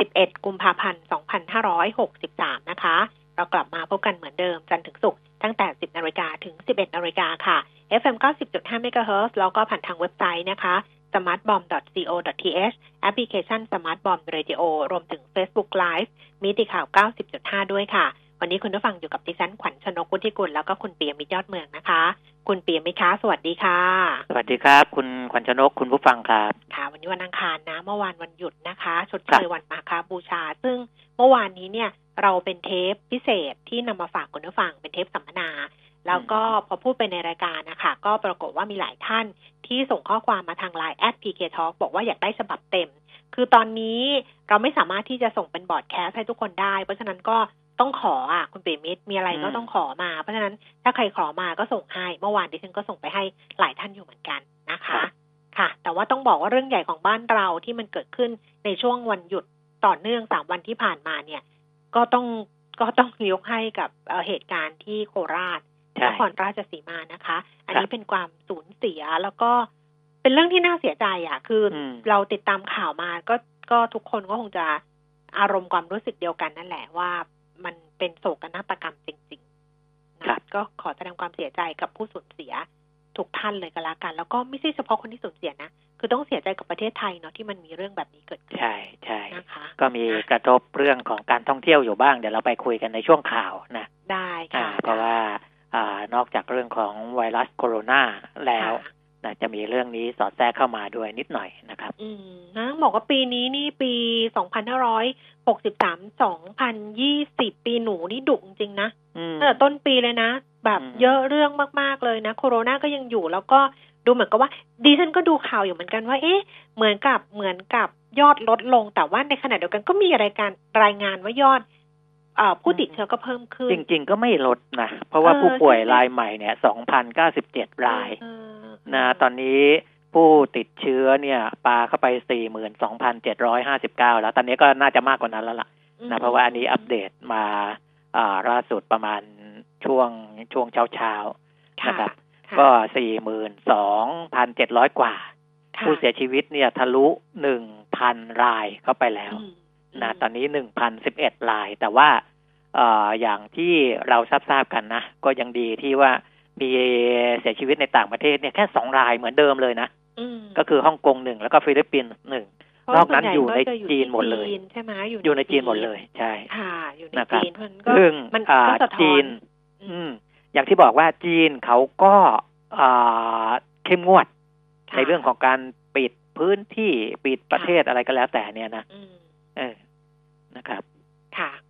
11 กุมภาพันธ์ 2563 นะคะ เรากลับมาพบกันเหมือนเดิมจันทร์ถึงศุกร์ตั้งแต่ 10นาฬิกาถึง 11นาฬิกาค่ะ FM 90.5 MHz แล้วก็ผ่านทางเว็บไซต์นะคะ smartbomb.co.th แอปพลิเคชัน smartbomb radio รวมถึง Facebook Live มีติข่าว 90.5 ด้วยค่ะ วันนี้คุณผู้ฟังอยู่กับดิฉันขวัญชนกวุฒิกุลแล้วก็คุณเปียมิตรยอดเมืองนะคะ คุณเปียมิตรคะสวัสดีค่ะ สวัสดีครับ คุณขวัญชนกคุณผู้ฟังครับค่ะ วันนี้วันอังคารนะ เมื่อวานวันหยุดนะคะชดเชยครับวันมาฆบูชา ซึ่งเมื่อวานนี้เนี่ยเราเป็นเทปพิเศษที่นำมาฝากคุณผู้ฟังเป็นเทปสัมมนา แล้วก็พอพูดไปในรายการนะคะก็ปรากฏว่ามีหลายท่านที่ส่งข้อความมาทางไลน์แอด PK Talk บอกว่าอยากได้ฉบับเต็มคือตอนนี้เราไม่สามารถที่จะส่งเป็น broadcast ให้ทุกคนได้ เพราะฉะนั้นก็ ต้องขออะคุณเปรมิตรมีอะไรก็อืมต้องขอมา เพราะฉะนั้นถ้าใครขอมาก็ส่งให้ เมื่อวานดิฉันก็ส่งไปให้หลายท่านอยู่เหมือนกันนะคะ ค่ะ แต่ว่าต้องบอกว่าเรื่องใหญ่ของบ้านเราที่มันเกิดขึ้นในช่วงวันหยุดต่อเนื่องสามวันที่ผ่านมาเนี่ย ก็ต้องก็ต้องยกให้กับเอ่อเหตุการณ์ที่โคราชใช่นครราชสีมานะคะ อันครันี้บเป็นความสูญเสียแล้วก็เป็นเรื่องที่น่าเสียใจอะ คืออมเราติดตามข่าวมาก็ก็ทุกคนก็คงจะอารมณ์ความรู้สึกเดียวกันนั่นแหละว่ามัน เป็นโศกนาฏกรรมจริงๆนะก็ขอแสดงความเสียใจกับผู้สูญเสียทุกท่านเลยก็แล้วกัน แล้วก็ไม่ใช่เฉพาะคนที่สูญเสียนะคือต้องเสียใจกับประเทศไทยเนาะที่มันมีเรื่องแบบนี้เกิดขึ้นใช่ใช่นะคะก็มีกระทบเรื่องของการท่องเที่ยวอยู่บ้างเดี๋ยวเราไปคุยกันในช่วงข่าวนะได้อ่าค่ะเพราะว่าอ่านอกจากเรื่องของไวรัสโคโรนาแล้วค่ะ นะจะมีเรื่องนี้สอดแทรกเข้ามาด้วยนิดหน่อยนะครับ อืมนะบอกว่าปีนี้นี่ปี2563 2020ปีหนูนี่ดุจริงๆนะอืมตั้งแต่ต้นปีเลยนะ แบบอืมเยอะเรื่องมาก ๆ เลยนะโคโรนาก็ยังอยู่แล้วก็ดูเหมือนกับว่าดิฉันก็ดูข่าวอยู่เหมือนกันว่า เอ๊ะ เหมือนกับเหมือนกับยอดลดลง แต่ว่าในขณะเดียวกันก็มีรายการรายงานว่ายอดเอ่อผู้ติดเชื้อก็เพิ่มขึ้น จริง ๆ ก็ไม่ลดนะ เพราะว่าเออผู้ป่วยใช่ไหมรายใหม่เนี่ย2,097รายเออ นะตอนนี้ผู้ติดเชื้อเนี่ยปาเข้าไป 42,759 แล้ว ตอนนี้ก็น่าจะมากกว่านั้นแล้วล่ะอืมนะเพราะว่าอันนี้อัปเดตมาอ่าล่าสุดประมาณช่วงช่วงเช้าเช้าๆค่ะนะครับค่ะก็สี่หมื่นสองพันเจ็ดร้อยกว่าค่ะผู้เสียชีวิตเนี่ยทะลุหนึ่งพันรายเข้าไปแล้วอืมนะตอนนี้หนึ่งพันสิบเอ็ดราย แต่ว่าเอ่ออย่างที่เราทราบทราบๆกันนะ ก็ยังดีที่ว่า มีเสียชีวิตในต่างประเทศเนี่ยแค่สองรายเหมือนเดิมเลยนะอืมก็คือฮ่องกงหนึ่งแล้วก็ฟิลิปปินส์หนึ่งเพราะนอกนั้นส่วอยู่ในก็จะจีนหมดเลยจีนใช่ไหมอยู่อยู่ในจีนหมดเลยใช่ค่ะอยู่ในนะครับจีนมันก็ซึ่งมันอ่าก็สะท้จีอนนอืม อย่างที่บอกว่าจีนเขาก็อ่าเข้มงวดค่ะในเรื่องของการปิดพื้นที่ปิดประเทศอะไรก็แล้วแต่เนี่ยนะอืมเออนะครับค่ะ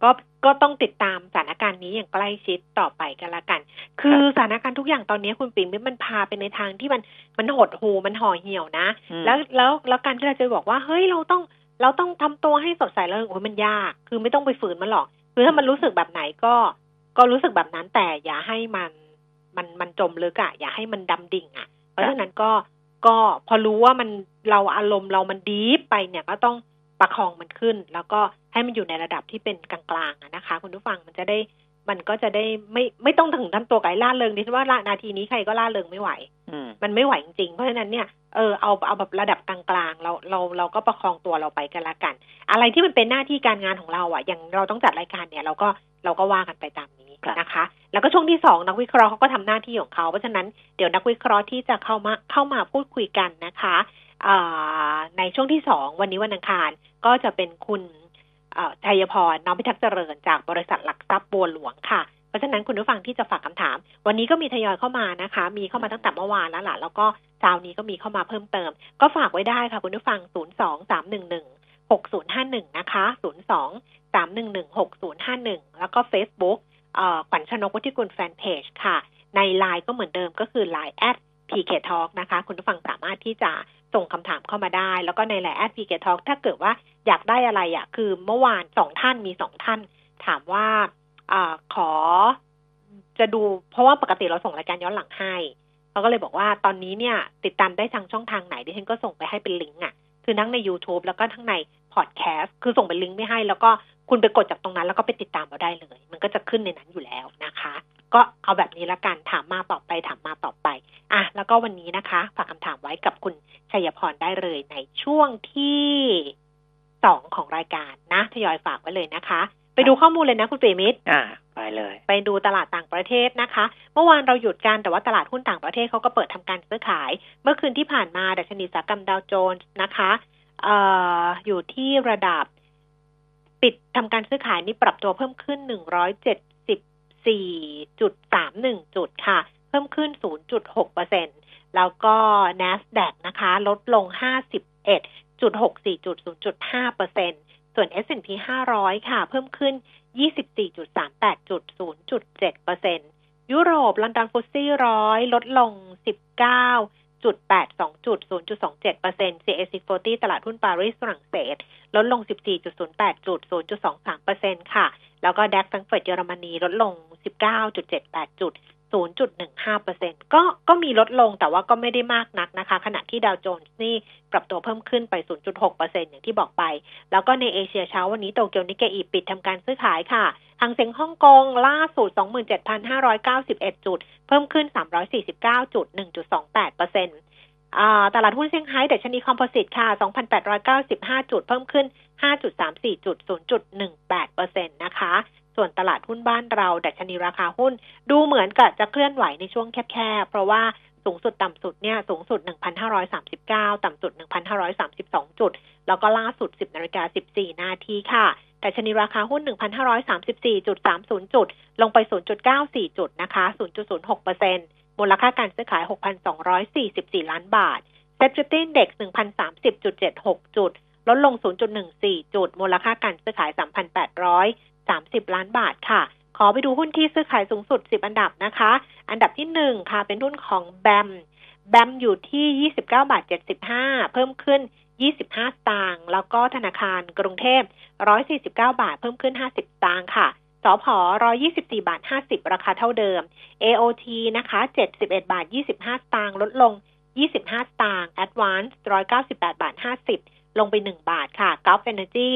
ก็ก็ต้องติดตามสถานการณ์นี้อย่างใกล้ชิดต่อไปกันละกัน คือสถานการณ์ทุกอย่างตอนนี้คุณปิ่มมันพาไปในทางที่มันมันหดหูมันห่อเหี่ยวนะอืมแล้วแล้วแล้วการที่เราจะบอกว่าเฮ้ยเราต้องเราต้องทำตัวให้สดใสแล้วโอ้ยมันยาก คือไม่ต้องไปฝืนมันหรอก คือถ้ามันรู้สึกแบบไหนก็ก็รู้สึกแบบนั้นแต่อย่าให้มันมันมันจมลึกอะอย่าให้มันดำดิ่งอะเพราะฉะนั้นก็ก็พอรู้ว่ามันเราอารมณ์เรามันดีฟไปเนี่ยก็ต้องประคองมันขึ้น แล้วก็ ให้มันอยู่ในระดับที่เป็นกลางๆอะนะคะ คุณผู้ฟังมันจะได้มันก็จะได้ไม่ไม่ต้องถึงท่านตัวไก่ล่าเริงดิฉันว่านาทีนี้ใครก็ล่าเริงไม่ไหวอืมมันไม่ไหวจริงๆ เพราะฉะนั้นเนี่ยเออเอาเอาแบบระดับกลางๆเราเราเราก็ประคองตัวเราไปกันละกัน อะไรที่มันเป็นหน้าที่การงานของเราอะอย่างเราต้องจัดรายการเนี่ย เราก็เราก็ว่ากันไปตามนี้ครับนะคะ แล้วก็ช่วงที่สองนักวิเคราะห์เขาก็ทำหน้าที่ของเขาเพราะฉะนั้นเดี๋ยวนักวิเคราะห์ที่จะเข้ามาเข้ามาพูดคุยกันนะคะอ่าในช่วงที่สองวันนี้วันอังคารก็จะเป็นคุณเอ่อ ชัยพรน้องพิทักษ์เจริญจากบริษัทหลักทรัพย์บัวหลวงค่ะเพราะฉะนั้นคุณผู้ฟังที่จะฝากคำถาม วันนี้ก็มีทยอยเข้ามานะคะ มีเข้ามาตั้งแต่เมื่อวานแล้วล่ะ แล้วก็เช้านี้ก็มีเข้ามาเพิ่มเติม ก็ฝากไว้ได้ค่ะ คุณผู้ฟัง 0 2 3 1 1 6 0 5 1 นะคะ 0 2 3 1 1 6 0 5 1 แล้วก็ Facebook เอ่อขวัญชนกวุฒิกุลแฟนเพจค่ะ ในไลน์ก็เหมือนเดิมก็คือ Line แอด PK Talk นะคะ คุณผู้ฟังสามารถที่จะ ส่งคำถามเข้ามาได้ แล้วก็ในแหละแอด PK Talk ถ้าเกิดว่าอยากได้อะไรอะ่ะคือเมื่อวานสองท่านมีสองท่าน ถามว่าอ่าขอจะดูเพราะว่าปกติเราส่งรายการย้อนหลังให้เราก็เลยบอกว่าตอนนี้เนี่ย ติดตามได้ทางช่องทางไหนดิฉันก็ส่งไปให้เป็นลิงก์อะ คือทั้งใน YouTube แล้วก็ทั้งในพอดแคสต์คือส่งเป็นลิงก์ไม่ให้ แล้วก็ คุณไปกดจากตรงนั้นแล้วก็ไปติดตามเราได้เลย มันก็จะขึ้นในนั้นอยู่แล้วนะคะ ก็เอาแบบนี้ละกันถามมาตอบไปถามมาตอบไปอะแล้วก็วันนี้นะคะฝากคำถามไว้กับคุณชัยพรได้เลยในช่วงที่สองของรายการนะทยอยฝากไว้เลยนะคะ ไปดูข้อมูลเลยนะคุณเปรมิตรอ่าไปเลย ไปดูตลาดต่างประเทศนะคะ เมื่อวานเราหยุดกันแต่ว่าตลาดหุ้นต่างประเทศเขาก็เปิดทำการซื้อขาย เมื่อคืนที่ผ่านมาดัชนีอุตสาหกรรมดาวโจนส์นะคะเอ่ออยู่ที่ระดับ ปิดทำการซื้อขายนี่ปรับตัวเพิ่มขึ้น 174.31 จุดค่ะ เพิ่มขึ้น 0.6เปอร์เซ็นแล้วก็ NASDAQ นะคะ ลดลง 51.64จุด0.5เปอร์เซ็นส่วน S&P 500 ค่ะ เพิ่มขึ้น 24.38จุด0.7เปอร์เซ็นยุโรป ลอนดอนฟุตซี่ร้อยลดลง 19 จุด82จุด0.27เปอร์เซ็นต์ CAC 40 ตลาดหุ้นปารีสฝรั่งเศส ลดลง 14.08จุด0.23เปอร์เซ็นต์ค่ะ แล้วก็ดักซ์แฟรงก์เฟิร์ตเยอรมนี ลดลง 19.78จุด0.15%ก็ก็มีลดลงแต่ว่าก็ไม่ได้มากนักนะคะ ขณะที่ดาวโจนส์นี่ปรับตัวเพิ่มขึ้นไป 0.6%อย่างที่บอกไป แล้วก็ในเอเชียเช้าวันนี้โตเกียวนิกเกอีปิดทำการซื้อขายค่ะ ฮั่งเส็งฮ่องกงล่าสุด 27,591 จุด เพิ่มขึ้น 349 จุด 1.28%ตลาดหุ้นเซี่ยงไฮ้ดัชนี Composite ค่ะ 2,895 จุด เพิ่มขึ้น 5.34 จุด 0.18%นะคะ ส่วนตลาดหุ้นบ้านเราดัชนีราคาหุ้น ดูเหมือนกับจะเคลื่อนไหวในช่วงแคบๆ เพราะว่าสูงสุดต่ำสุดเนี่ยสูงสุด 1,539 ต่ำสุด 1,532 จุด แล้วก็ล่าสุด 10นาฬิกา14 นาทีค่ะ ดัชนีราคาหุ้น 1,534.30 จุด ลงไป 0.94 จุดนะคะ 0.06%มูลค่าการซื้อขาย 6,244 ล้านบาท SET Fifty Index 1,030.76 จุด ลดลง 0.14 จุด มูลค่าการซื้อขาย 3,830 ล้านบาทค่ะ ขอไปดูหุ้นที่ซื้อขายสูงสุด 10 อันดับนะคะ อันดับที่ 1 ค่ะ เป็นหุ้นของ BAM BAM อยู่ที่ 29 บาท 75 เพิ่มขึ้น 25 สตางค์แล้วก็ธนาคารกรุงเทพ 149 บาท เพิ่มขึ้น 50 สตางค์ค่ะสผ. 124 บาท 50 ราคาเท่าเดิม AOT นะคะ 71 บาท 25 สตางค์ลดลง 25 สตางค์ Advance 198 บาท 50 ลงไป 1 บาทค่ะ Gulf Energy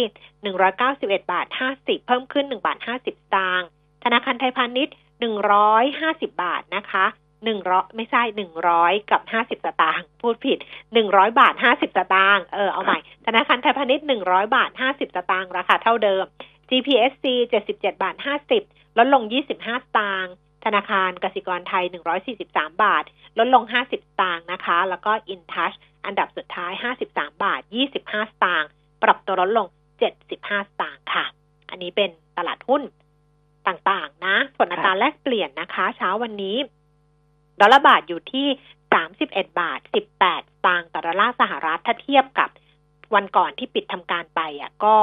191 บาท 50 เพิ่มขึ้น 1 บาท 50 สตางค์ธนาคารไทยพาณิชย์ 150 บาทนะคะ 100ไม่ใช่100กับ50สตางค์พูดผิด100บาท50สตางค์เออเอาใหม่ ธนาคารไทยพาณิชย์100บาท50สตางค์ราคาเท่าเดิม GPSC 77บเจ็ดบาท50ลดลง25สตางค์ธนาคารกสิกรไทย 143 บาท ลดลง 50 สตางค์นะคะ แล้วก็ InTouch อันดับสุดท้าย 53 บาท 25 สตางค์ ปรับตัวลดลง 75 สตางค์ค่ะ อันนี้เป็นตลาดหุ้นต่างๆ นะ ส่วนอัตราแลกเปลี่ยนนะคะ เช้าวันนี้ ดอลลาร์บาทอยู่ที่ 31 บาท 18สตางค์ต่อดอลลาร์สหรัฐถ้าเทียบกับวันก่อนที่ปิดทำการไปอะก็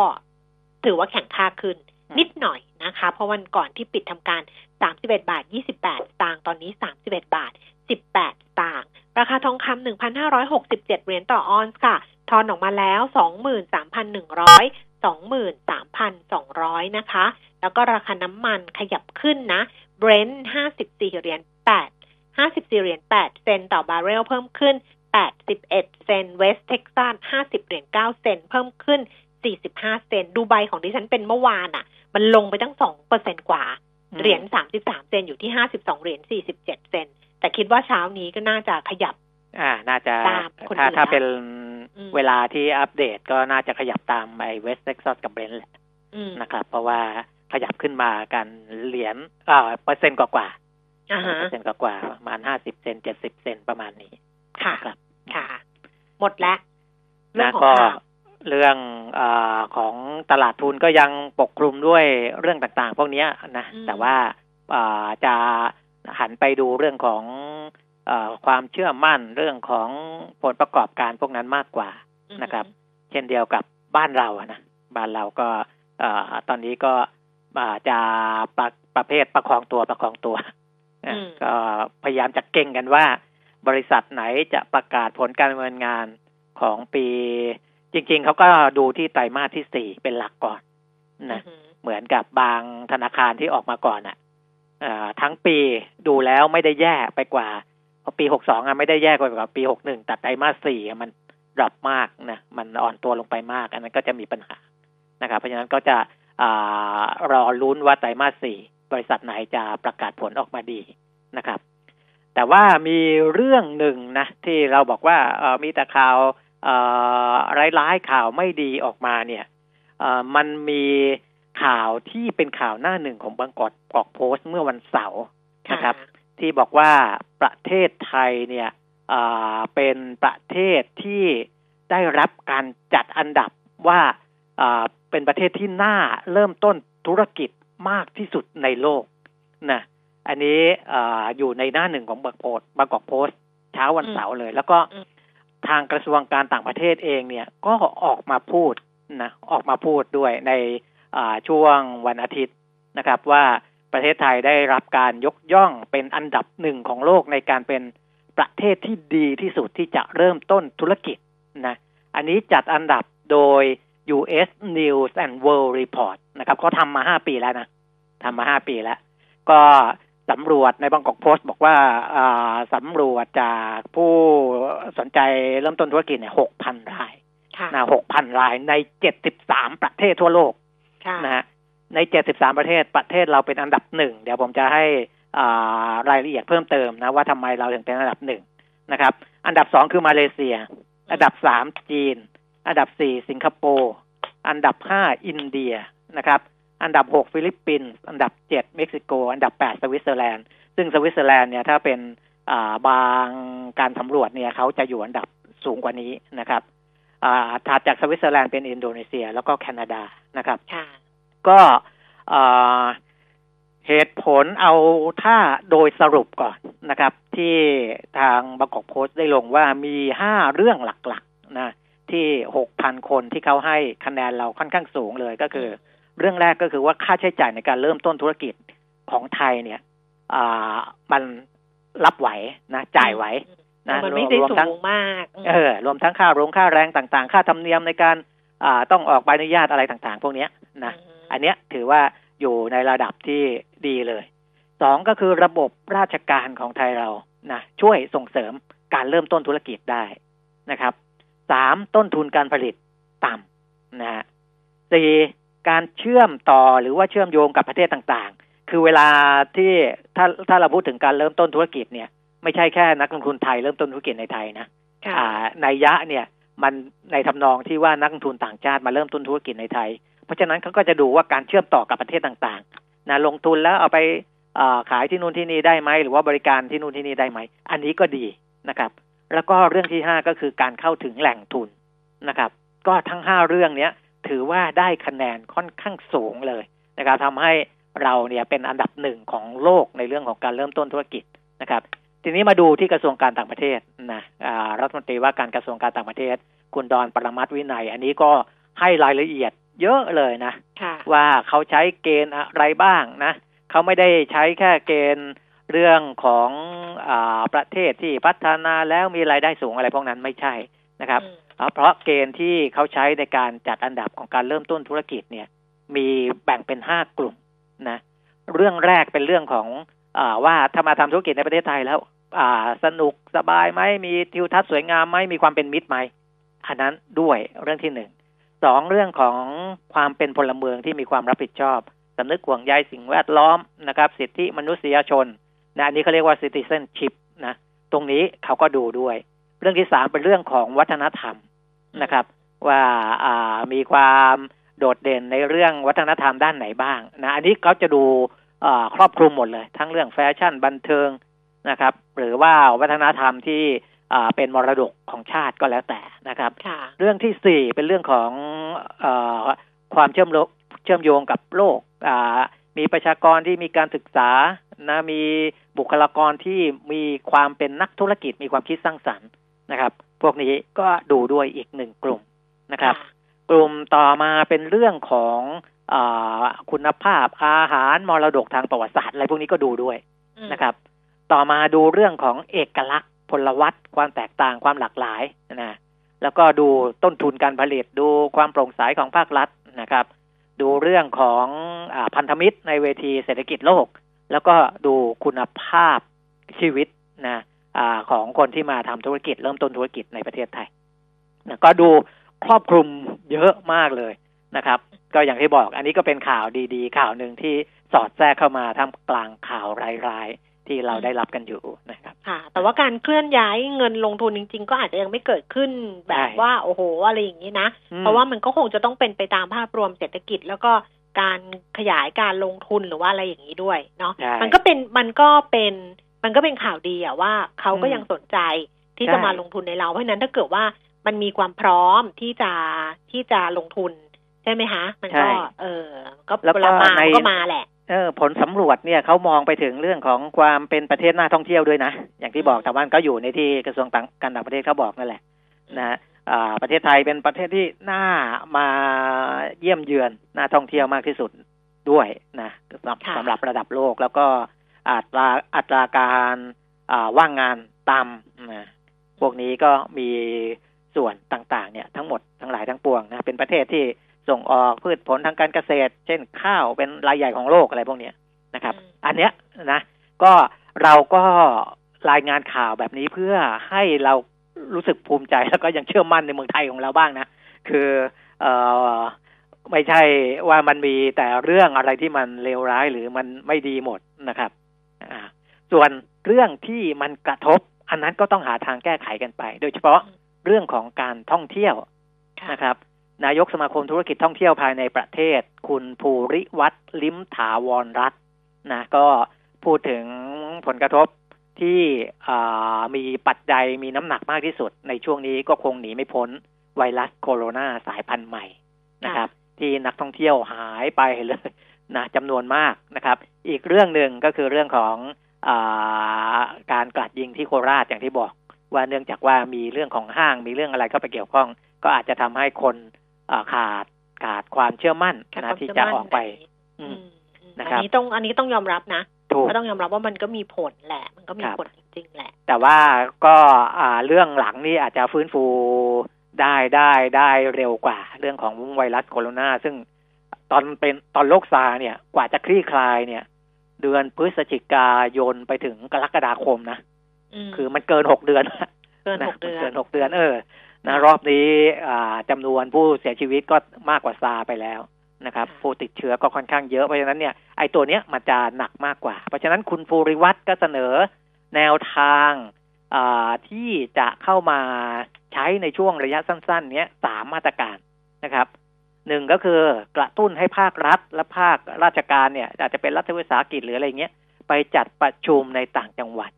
ถือว่าแข็งค่าขึ้นนิดหน่อยนะคะ เพราะวันก่อนที่ปิดทำการ 31 บาท 28สตางค์ตอนนี้ 31 บาท 18สตางค์ราคาทองคำ1,567 เหรียญต่อออนซ์ค่ะ ทอนออกมาแล้ว 23,100 23,200 นะคะ แล้วก็ราคาน้ำมันขยับขึ้นนะ เบรนท์54 เหรียญ8 54 เหรียญ 8 เซนต์ต่อบาร์เรลเพิ่มขึ้น 81 เซนต์เวสต์เท็กซัส 50 เหรียญ 9 เซนต์เพิ่มขึ้น 45 เซนต์ดูไบของดิฉันเป็นเมื่อวานอะ่ะ มันลงไปตั้ง 2 เปอร์เซ็นต์กว่า เหรียญ 33 เซนต์อยู่ที่ 52 เหรียญ 47 เซนต์แต่คิดว่าเช้านี้ก็น่าจะขยับ อ่า น่าจะตามคนถ้าอื่นถ้าเป็นอืมเวลาที่อัปเดตก็น่าจะขยับตามไอ้เวสต์เท็กซัสกับเบรนท์แหละอืมนะครับ เพราะว่าขยับขึ้นมากันเหรียญอ่าเปอร์เซ็นต์กว่ากว่าอ่าฮะ เปอร์เซ็นต์กว่ากว่าประมาณห้าสิบเซนเจ็ดสิบเซนประมาณนี้ค่ะนะครับค่ะ หมดแล้วเรื่องนะของก็ข่าวเรื่องอาของตลาดทุนก็ยังปกคลุมด้วยเรื่องต่างๆ พวกเนี้ยนะอืมแต่ว่าอ่าจะหันไปดูเรื่องของอาความเชื่อมั่นเรื่องของผลประกอบการพวกนั้นมากกว่านะครับ เช่นเดียวกับบ้านเราอะนะบ้านเราก็เอ่อตอนนี้ก็อ่าจะประประเภทประคองตัวประคองตัวนะ ก็พยายามจะเก่งกันว่า บริษัทไหนจะประกาศผลการดำเนินงานของปี จริง ๆเขาก็ดูที่ไตรมาสที่สี่เป็นหลักก่อนนะอือหือเหมือนกับบางธนาคารที่ออกมาก่อนอะเอ่อทั้งปีดูแล้วไม่ได้แย่ไปกว่าเพราะปีหกสองอะไม่ได้แย่กว่าปีหกหนึ่งแต่ไตรมาสสี่อะมันดรอปมากนะมันอ่อนตัวลงไปมาก อันนั้นก็จะมีปัญหานะครับเพราะฉะนั้นก็จะอารอลุ้นว่าไตรมาสสี่ บริษัทไหนจะประกาศผลออกมาดีนะครับ แต่ว่ามีเรื่องหนึ่งนะ ที่เราบอกว่าเอ่อมีแต่ข่าวเอ่อร้ายๆข่าวไม่ดีออกมาเนี่ยเอ่อมันมีข่าวที่เป็นข่าวหน้าหนึ่งของบางกอกกอกโพสต์เมื่อวันเสาร์นะครับ ที่บอกว่าประเทศไทยเนี่ยเอ่อเป็นประเทศที่ได้รับการจัดอันดับว่าเอ่อเป็นประเทศที่น่าเริ่มต้นธุรกิจ มากที่สุดในโลกนะอันนี้เอออยู่ในหน้าหนึ่งของบางโพสต์บางกอกโพสต์เช้าวันเสาร์เลย แล้วก็อืมทางกระทรวงการต่างประเทศเองเนี่ย ก็ออกมาพูดนะออกมาพูดด้วยในอ่าช่วงวันอาทิตย์นะครับ ว่าประเทศไทยได้รับการยกย่องเป็นอันดับหนึ่งของโลกในการเป็นประเทศที่ดีที่สุดที่จะเริ่มต้นธุรกิจนะอันนี้จัดอันดับโดย U.S. News and World Report นะครับเขาทำมาห้าปีแล้วนะทำมาห้าปีแล้ว ก็สำรวจในบางกอกโพสต์บอกว่าอ่าสำรวจจากผู้สนใจเริ่มต้นธุรกิจเนี่ยหกพันรายค่ะนะหกพันรายในเจ็ดสิบสามประเทศทั่วโลกค่ะนะฮะใน 73 ประเทศประเทศเราเป็นอันดับหนึ่งเดี๋ยวผมจะให้อ่ารายละเอียดเพิ่มเติมนะว่าทำไมเราถึงเป็นอันดับหนึ่งนะครับ อันดับสองคือมาเลเซีย อันดับสามจีน อันดับสี่สิงคโปร์ อันดับห้าอินเดียนะครับ อันดับหกฟิลิปปินส์ อันดับเจ็ดเม็กซิโก อันดับแปดสวิตเซอร์แลนด์ ซึ่งสวิตเซอร์แลนด์เนี่ยถ้าเป็นอ่าบางการสำรวจเนี่ยเขาจะอยู่อันดับสูงกว่านี้นะครับอ่าถัดจากสวิตเซอร์แลนด์เป็นอินโดนีเซีย แล้วก็แคนาดานะครับค่ะก็เอ่อเหตุผลเอาถ้าโดยสรุปก่อนนะครับ ที่ทางบางกอกโพสต์ได้ลงว่ามีห้าเรื่องหลักๆนะ ที่หกพันคนที่เขาให้คะแนนเราค่อนข้างสูงเลยก็คือ เรื่องแรกก็คือว่าค่าใช้จ่ายในการเริ่มต้นธุรกิจของไทยเนี่ยอ่ามันรับไหวนะจ่ายไหวนะมันไม่ได้รวมสูทั้งงมากมเออรวมทั้งค่าโรงค่าแรงต่างๆ ค่าธรรมเนียมในการอ่าต้องออกใบอนุญาตอะไรต่างๆ พวกเนี้ยนะอืมอันเนี้ยถือว่าอยู่ในระดับที่ดีเลยสองก็คือระบบราชการของไทยเรานะช่วยส่งเสริมการเริ่มต้นธุรกิจได้นะครับ สามต้นทุนการผลิตต่ำนะฮะสี่การเชื่อมต่อหรือว่าเชื่อมโยงกับประเทศต่างๆ คือเวลาที่ถ้าถ้าเราพูดถึงการเริ่มต้นธุรกิจเนี่ย ไม่ใช่แค่นักลงทุนไทยเริ่มต้นธุรกิจในไทยนะค่ะอ่าในยะเนี่ยมันในทำนองที่ว่านักลงทุนต่างชาติมาเริ่มต้นธุรกิจในไทย เพราะฉะนั้นเขาก็จะดูว่าการเชื่อมต่อกับประเทศต่างๆนะลงทุนแล้วเอาไปอ่าขายที่นู่นที่นี่ได้ไหมหรือว่าบริการที่นู่นที่นี่ได้ไหม อันนี้ก็ดีนะครับ แล้วก็เรื่องที่ห้าก็คือการเข้าถึงแหล่งทุนนะครับ ก็ทั้งห้าเรื่องเนี้ยถือว่าได้คะแนนค่อนข้างสูงเลยนะครับทำให้เราเนี่ยเป็นอันดับหนึ่งของโลกในเรื่องของการเริ่มต้นธุรกิจนะครับ ทีนี้มาดูที่กระทรวงการต่างประเทศนะอ่ารัฐมนตรีว่าการกระทรวงการต่างประเทศ คุณดอนปรมัตถ์วินัย อันนี้ก็ให้รายละเอียดเยอะเลยนะค่ะว่าเขาใช้เกณฑ์อะไรบ้างนะเขาไม่ได้ใช้แค่เกณฑ์ เรื่องของอาประเทศที่พัฒนาแล้วมีรายได้สูงอะไรพวกนั้นไม่ใช่นะครับอืมอ่าเพราะเกณฑ์ที่เขาใช้ในการจัดอันดับของการเริ่มต้นธุรกิจเนี่ย มีแบ่งเป็นห้ากลุ่มนะ เรื่องแรกเป็นเรื่องของอาว่าถ้ามาทำธุรกิจในประเทศไทยแล้ว อ่าสนุกสบายไหมมีทิวทัศน์สวยงามไหมมีความเป็นมิตรไหมอันนั้นด้วยเรื่องที่หนึ่งสองเรื่องของความเป็นพลเมืองที่มีความรับผิดชอบสำนึกห่วงใยสิ่งแวดล้อมนะครับ สิทธิมนุษยชน นะอันนี้เขาเรียกว่า citizenship นะตรงนี้เขาก็ดูด้วย เรื่องที่สามเป็นเรื่องของวัฒนธรรมนะครับ ว่าอ่ามีความโดดเด่นในเรื่องวัฒนธรรมด้านไหนบ้างนะอันนี้เขาจะดูอ่าครอบคลุมหมดเลย ทั้งเรื่องแฟชั่นบันเทิงนะครับ หรือว่าวัฒนธรรมที่อ่าเป็นมรดกของชาติก็แล้วแต่นะครับค่ะเรื่องที่สี่เป็นเรื่องของเออความเชื่อมโลเชื่อมโยงกับโลกอ่า มีประชากรที่มีการศึกษานะมีบุคลากรที่มีความเป็นนักธุรกิจมีความคิดสร้างสรรค์นะครับ พวกนี้ก็ดูด้วยอีกหนึ่งกลุ่มนะครับ กลุ่มต่อมาเป็นเรื่องของอคุณภาพอาหารมรดกทางประวัติศาสตร์อะไรพวกนี้ก็ดูด้วยนะครับ ต่อมาดูเรื่องของเอกลักษณ์พลวัตความแตกต่างความหลากหลายนะแล้วก็ดูต้นทุนการผลิตดูความโปร่งใสของภาครัฐนะครับ ดูเรื่องของอพันธมิตรในเวทีเศรษฐกิจโลก แล้วก็ดูคุณภาพชีวิตนะอของคนที่มาทำธุรกิจ เริ่มต้นธุรกิจในประเทศไทยนะก็ดูครอบคลุมเยอะมากเลยนะครับ ก็อย่างที่บอกอันนี้ก็เป็นข่าวดีๆ ข่าวหนึ่งที่สอดแทรกเข้ามาท่ามกลางข่าวร้ายๆ ที่เราได้รับกันอยู่นะครับ ค่ะ แต่ว่าการเคลื่อนย้ายเงินลงทุนจริง ๆ ก็อาจจะยังไม่เกิดขึ้นแบบว่าโอ้โหอะไรอย่างนี้นะ เพราะว่ามันก็คงจะต้องเป็นไปตามภาพรวมเศรษฐกิจ แล้วก็การขยายการลงทุนหรือว่าอะไรอย่างนี้ด้วยเนาะ มันก็เป็นมันก็เป็นมันก็เป็นข่าวดีอะว่าเขาก็ยังสนใจที่จะมาลงทุนในเรา เพราะฉะนั้นถ้าเกิดว่ามันมีความพร้อมที่จะที่จะลงทุนใช่ไหมคะมันก็ เออก็แล้วก็เวลามาในก็มาแหละ เออผลสำรวจเนี่ยเขามองไปถึงเรื่องของความเป็นประเทศน่าท่องเที่ยวด้วยนะ อย่างที่บอกแต่ว่าก็อยู่ในที่กระทรวงต่างการต่างประเทศเขาบอกนั่นแหละนะอ่าประเทศไทยเป็นประเทศที่น่ามาเยี่ยมเยือนน่าท่องเที่ยวมากที่สุดด้วยนะสำค่ะสำหรับระดับโลกแล้วก็อัตราอัตราการอ่าว่างงานต่ำนะพวกนี้ก็มีส่วนต่าง ๆ เนี่ยทั้งหมดทั้งหลายทั้งปวงนะเป็นประเทศที่ ส่งออกพืชผลทางการเกษตร เช่นข้าวเป็นรายใหญ่ของโลกอะไรพวกเนี้ยนะครับอืมอันเนี้ยนะ ก็เราก็รายงานข่าวแบบนี้เพื่อให้เรารู้สึกภูมิใจแล้วก็ยังเชื่อมั่นในเมืองไทยของเราบ้างนะ คือเออไม่ใช่ว่ามันมีแต่เรื่องอะไรที่มันเลวร้ายหรือมันไม่ดีหมดนะครับอ่าส่วนเรื่องที่มันกระทบ อันนั้นก็ต้องหาทางแก้ไขกันไป โดยเฉพาะเรื่องของการท่องเที่ยวค่ะนะครับ นายกสมาคมธุรกิจท่องเที่ยวภายในประเทศ คุณภูริวัตรลิ้มถาวรรัตน์นะก็พูดถึงผลกระทบที่มีปัจจัยมีน้ำหนักมากที่สุด ในช่วงนี้ก็คงหนีไม่พ้นไวรัสโคโรนาสายพันธุ์ใหม่นะครับ ที่นักท่องเที่ยวหายไปเลยนะจำนวนมากนะครับ อีกเรื่องหนึ่งก็คือเรื่องของอการกราดยิงที่โคราชอย่างที่บอก ว่าเนื่องจากว่ามีเรื่องของห้างมีเรื่องอะไรเข้าไปเกี่ยวข้อง ก็อาจจะทำให้คน ขาดขาดความเชื่อมั่นขาดคนะวามที่เชื่อจะมั่นออกไป อือืมมอืมนะครับอันนี้ต้องอันนี้ต้องยอมรับนะถูกก็ต้องยอมรับว่ามันก็มีผลแหละ มันก็มีครับผลจริงๆแหละ แต่ว่าก็อ่าเรื่องหลังนี่อาจจะฟื้นฟูได้ได้ได้เร็วกว่า เรื่องของไวรัสโคโรนาซึ่งตอนเป็นตอนโรคซาร์เนี่ย กว่าจะคลี่คลายเนี่ย เดือนพฤศจิกายนไปถึงกรกฎาคมนะอืมคือมันเกินหกเดือนเกินนะหกเดือนเกินหกเดือนเออ นะรอบนี้อ่าจำนวนผู้เสียชีวิตก็มากกว่าซาร์ไปแล้วนะครับค่ะผู้ติดเชื้อก็ค่อนข้างเยอะเพราะฉะนั้นเนี่ยไอ้ตัวเนี้ยมันจะหนักมากกว่า เพราะฉะนั้นคุณภูริวัตรก็เสนอแนวทางอ่าที่จะเข้ามาใช้ในช่วงระยะสั้น ๆ เนี้ยสามมาตรการนะครับหนึ่งก็คือกระตุ้นให้ภาครัฐและภาคราชการเนี่ย อาจจะเป็นรัฐวิสาหกิจหรืออะไรเงี้ยไปจัดประชุมในต่างจังหวัด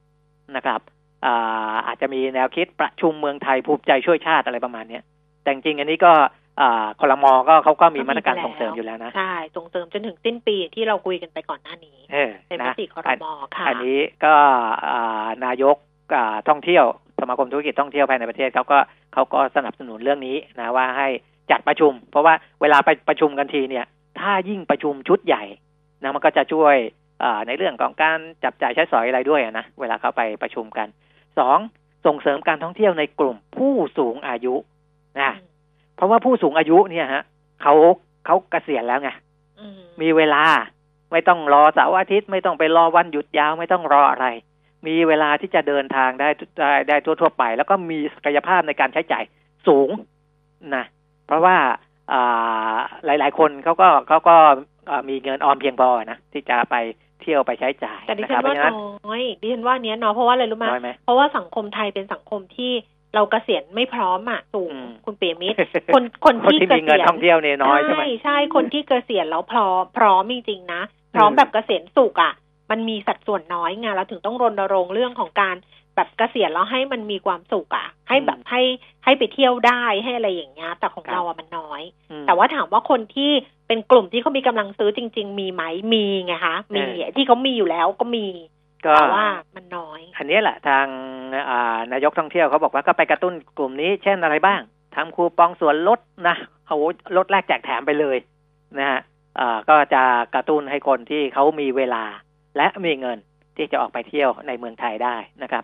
นะครับ อ่าอาจจะมีแนวคิดประชุมเมืองไทยภูมิใจช่วยชาติอะไรประมาณเนี้ยแต่จริงๆอันนี้ก็อ่าคลมก็เขาก็มีมาตรการส่งเสริมอยู่แล้วนะ ใช่ ส่งเสริมจนถึงสิ้นปีที่เราคุยกันไปก่อนหน้านี้เออเป็นมนะติคอรอันมค่ะ อันนี้ก็อ่านายกอ่าท่องเที่ยวสมาคมธุรกิจท่องเที่ยวภายในประเทศเขาก็เขาก็สนับสนุนเรื่องนี้นะว่าให้จัดประชุม เพราะว่าเวลาไปประชุมกันทีเนี่ย ถ้ายิ่งประชุมชุดใหญ่นะมันก็จะช่วยอ่าในเรื่องของการจับจ่ายใช้สอยอะไรด้วยอะนะเวลาเขาไปประชุมกัน สองส่งเสริมการท่องเที่ยวในกลุ่มผู้สูงอายุนะเพราะว่าผู้สูงอายุเนี่ยฮะเขาเขาเกษียณแล้วไงอืมมีเวลาไม่ต้องรอเสาร์อาทิตย์ไม่ต้องไปรอวันหยุดยาวไม่ต้องรออะไร มีเวลาที่จะเดินทางได้ได้ได้ทั่วๆไป แล้วก็มีศักยภาพในการใช้จ่ายสูงนะเพราะว่าอ่าหลายๆคนเขาก็เขาก็อ่ามีเงินออมเพียงพอนะที่จะไป เที่ยวไปใช้จ่ายแต่ดินะคฉัรับนเพราะว่าฉะนั้นน้อยดิฉันว่าเนี้ยเนาะเพราะว่าอะไรรู้ไหมน้อยไหมเพราะว่าสังคมไทยเป็นสังคมที่เราเกษียณไม่พร้อมอะสูงอืมคุณเปียมิตรคนคนคนที่ที่เกมีเงิษีนยณท่องเที่ยวเนี่ยน้อยใช่ไหมใช่คนที่เกษียณแล้วพร้อมพร้อมจริงๆนะพร้อมอืมแบบเกษียณสุขอะ มันมีสัดส่วนน้อยไงเราถึงต้องรณรงค์เรื่องของการแบบเกษียณแล้วให้มันมีความสุขอะ ให้แบบให้ให้ไปเที่ยวได้ให้อะไรอย่างเงี้ยแต่ของเราอะมันน้อยอืมแต่ว่าถามว่าคนที่ เป็นกลุ่มที่เขามีกำลังซื้อจริง ๆ มีไหมมีไงคะมีเออที่เขามีอยู่แล้วก็มีก็แต่ว่ามันน้อย อันนี้แหละทางอ่านายกท่องเที่ยวเขาบอกว่าก็ไปกระตุ้นกลุ่มนี้ เช่นอะไรบ้างทำคูปองส่วนลดนะเอาลดแรกแจกแถมไปเลยนะฮะอ่าก็จะกระตุ้นให้คนที่เขามีเวลา และมีเงินที่จะออกไปเที่ยวในเมืองไทยได้นะครับ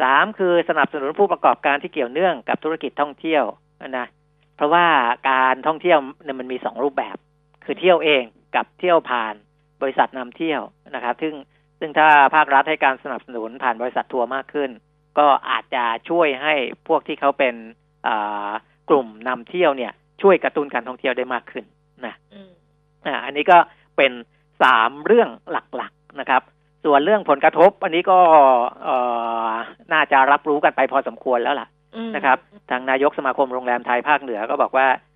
สามคือสนับสนุนผู้ประกอบการที่เกี่ยวเนื่องกับธุรกิจท่องเที่ยวนะเพราะว่าการท่องเที่ยวเนี่ยมันมีสองรูปแบบ คือเที่ยวเองกับเที่ยวผ่านบริษัทนำเที่ยวนะครับ ซึ่งซึ่งถ้าภาครัฐให้การสนับสนุนผ่านบริษัททัวร์มากขึ้น ก็อาจจะช่วยให้พวกที่เขาเป็นอ่ากลุ่มนำเที่ยวเนี่ย ช่วยกระตุ้นการท่องเที่ยวได้มากขึ้นนะอืมอ่าอันนี้ก็เป็นสามเรื่องหลักๆนะครับ ส่วนเรื่องผลกระทบ อันนี้ก็เอ่อน่าจะรับรู้กันไปพอสมควรแล้วล่ะอืมนะครับ ทางนายกสมาคมโรงแรมไทยภาคเหนือก็บอกว่าเอ่อ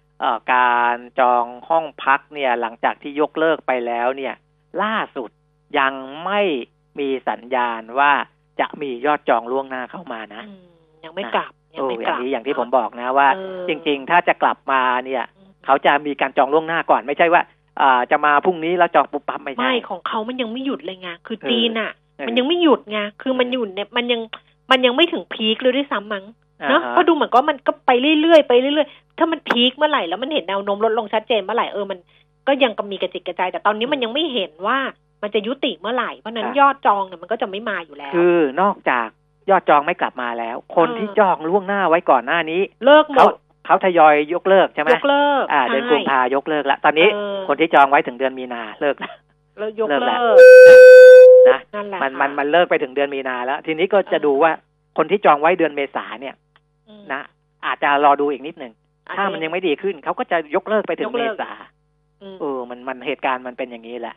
การจองห้องพักเนี่ย หลังจากที่ยกเลิกไปแล้วเนี่ย ล่าสุดยังไม่มีสัญญาณว่าจะมียอดจองล่วงหน้าเข้ามานะอืมยังไม่กลับยัโอ้ไม่อกย่าลังบนี้อย่างที่ผมบอกนะว่าเออจริง ๆ ถ้าจะกลับมาเนี่ยอืมเขาจะมีการจองล่วงหน้าก่อนไม่ใช่ว่าอ่าจะมาพรุ่งนี้แล้วจองปุ๊บปั๊บไม่ใช่ไม่ของเขามันยังไม่หยุดเลยไงคือเออจีนอะเออมันยังไม่หยุดไงคือมันอยู่เนี่ยมันยังมันยังไม่ถึงพีคเลยด้วยซ้ำมั้งอ่า เนาะฮะเพราะดูเหมือนก็มันก็ไปเรื่อยๆไปเรื่อยๆ ถ้ามันพีคเมื่อไหร่แล้วมันเห็นแนวโน้มลดลงชัดเจนเมื่อไหร่เออมันก็ยังก็มีกระจิกกระจายแต่ตอนนี้มันยังไม่เห็นว่ามันจะยุติเมื่อไหร่เพราะฉะนั้นยอดจองเนี่ยมันก็จะไม่มาอยู่แล้ว คือนอกจากยอดจองไม่กลับมาแล้ว คนเออที่จองล่วงหน้าไว้ก่อนหน้านี้ เลิกหมเขาดเขาทยอยยกเลิกใช่ไหมยกเลิกอ่าเดือนกุมภายกเลิกแล้วตอนนี้เออคนที่จองไว้ถึงเดือนมีนาเลิกแล้วแล้วยกเลิกแล้เลิวกนะนั่นแหละมันมันค่ะมันเลิกไปถึงเดือนมีนาแล้ว ทีนี้ก็จะเออดูว่าคนที่จองไว้เดือนเมษาเนี่ยอืม นะอาจจะรอดูอีกนิดหนึ่งอาจจะถ้ามันยังไม่ดีขึ้นเขาก็จะยกเลิกไปถึยงกเมเลิกษาอืมเออมันมันเหตุการณ์มันเป็นอย่างนี้แหละ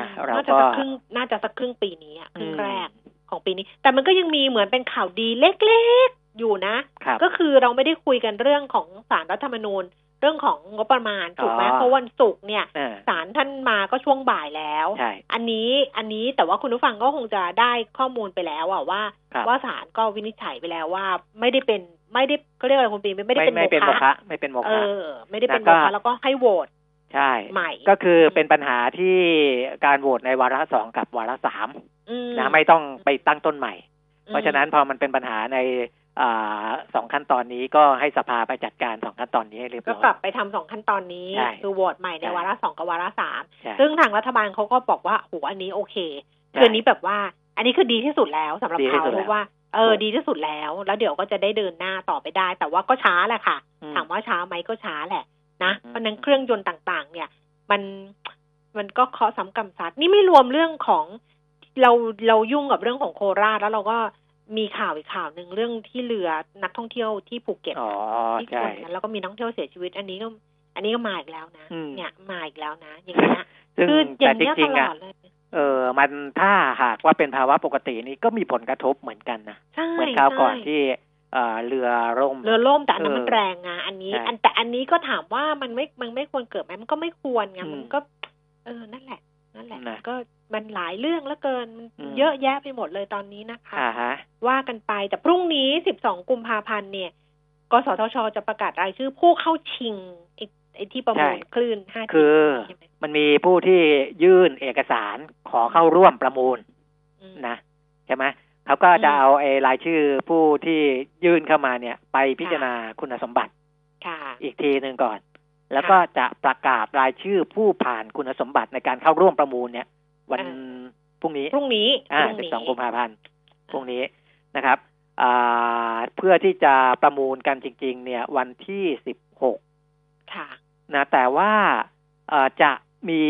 นะอืมเราน่าจะก็สักครึ่งน่าจะสักครึ่งปีนี้อะครึ่งอืมแรกของปีนี้ แต่มันก็ยังมีเหมือนเป็นข่าวดีเล็กๆอยู่นะครับก็คือเราไม่ได้คุยกันเรื่องของสารรัฐธรรมนูญ เรื่องของงบประมาณถูกไหมอ๋อเพราะวันศุกร์เนี่ยเออศาลท่านมาก็ช่วงบ่ายแล้วใช่อันนี้อันนี้แต่ว่าคุณผู้ฟังก็คงจะได้ข้อมูลไปแล้วอะว่าครับว่าศาลก็วินิจฉัยไปแล้วว่าไม่ได้เป็นไม่ได้เขาเรียกอะไรคุณปีไม่ได้ไม่เป็นไม่เป็นโมโมฆะฆะไม่เป็นโมเอฆะอไม่ได้เป็นแล้โมวก็ฆะแล้วก็ให้โหวตใช่ใหม่ก็คือเป็นปัญหาที่การโหวตในวาระสองกับวาระสามอืมนะไม่ต้องไปตั้งต้นใหม่อืมเพราะฉะนั้นพอมันเป็นปัญหาในอ่า สองขั้นตอนนี้ก็ให้สภาไปจัดการสองขั้นตอนนี้ให้เรียบก็ร้อยกลับไปทำสองขั้นตอนนี้ใช่คือโหวตใหม่ในใช่วาระสองกับวาระสามใช่ซึ่งทางรัฐบาลเขาก็บอกว่าโหอันนี้โอเคใช่คืออันนี้แบบว่า อันนี้คือดีที่สุดแล้วสำหรับดีที่เขาสุดเพแล้วราะว่าเออดีที่สุดแล้ว แล้วเดี๋ยวก็จะได้เดินหน้าต่อไปได้ แต่ว่าก็ช้าแหละค่ะอืมถามว่าช้าไหมก็ช้าแหละนะอืมเพราะฉะนั้นเครื่องยนต์ต่างๆ เนี่ย มันมันก็เคาะซ้ำกำซัดนี่ไม่รวมเรื่องของเราเรายุ่งกับเรื่องของโคราชแล้วเราก็ มีข่าวอีกข่าวหนึ่งเรื่องที่เรือนักท่องเที่ยวที่ภูเก็ตอ๋อที่ชใช่นกันแล้วก็มีนักท่องเที่ยวเสียชีวิต อันนี้ก็ อันนี้ก็มาอีกแล้วนะอืมเนี่ยมาอีกแล้วนะ อย่างเงี้ยซึ่งคืออแต่ย่างจเงี้ยริตงๆลอะอดเลยเออ มันถ้าหากว่าเป็นภาวะปกตินี่ก็มีผลกระทบเหมือนกันนะใช่เหมือนคราวก่อนใช่ที่เอ่อเรือร่ม เรือล่มแต่อันนั้นเออมันแรงไงอันนี้ใช่อันแต่อันนี้ก็ถามว่ามันไม่มันไม่ควรเกิดไหมมันก็ไม่ควรไงอืมมันก็ เออนั่นแหละ นั่นแหละนะก็ มันหลายเรื่องแล้วเกินมันอืมเยอะแยะไปหมดเลยตอนนี้นะคะอ่าฮะว่ากันไปแต่พรุ่งนี้ 12 กุมภาพันธ์เนี่ยกสทช จะประกาศรายชื่อผู้เข้าชิงไอ้ไอ้ที่ประมูลใช่คลื่น 5G คือใช่ไหมมันมีผู้ที่ยื่นเอกสารขอเข้าร่วมประมูลอืมนะใช่ไหมเขาก็จะอืมเอาไอ้รายชื่อผู้ที่ยื่นเข้ามาเนี่ย ไปพิจารณาคุณสมบัติค่ะอีกทีหนึ่งก่อน แล้วก็จะประกาศรายชื่อผู้ผ่านคุณสมบัติในการเข้าร่วมประมูลเนี่ย วันอ่พรุ่งนี้พรุ่งนี้ อ่าพรุ่งนี้12กุมภาพันธ์พรุ่งนี้นะครับอ่าเพื่อที่จะประมูลกันจริง ๆ เนี่ย วันที่16ค่ะนะแต่ว่าเอ่อจะมี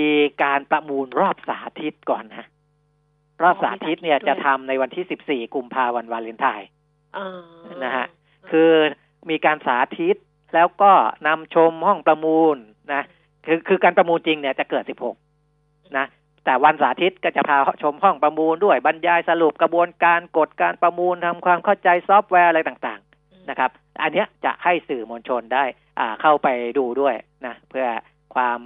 การประมูลรอบสาธิตก่อนนะรอบสาธิตเนี่ยมีสาธิตด้วยจะทำในวันที่14กุมภาวันวาเลนไทน์เออนะฮะคือมีการสาธิตแล้วก็นำชมห้องประมูลนะคือคือการประมูลจริงเนี่ยจะเกิด16นะ แต่วันสาธิตก็จะพาชมห้องประมูลด้วยบรรยายสรุปกระบวนการกฎการประมูลทำความเข้าใจซอฟต์แวร์อะไรต่างๆนะครับ อันเนี้ยจะให้สื่อมวลชนได้อ่าเข้าไปดูด้วยนะเพื่อความ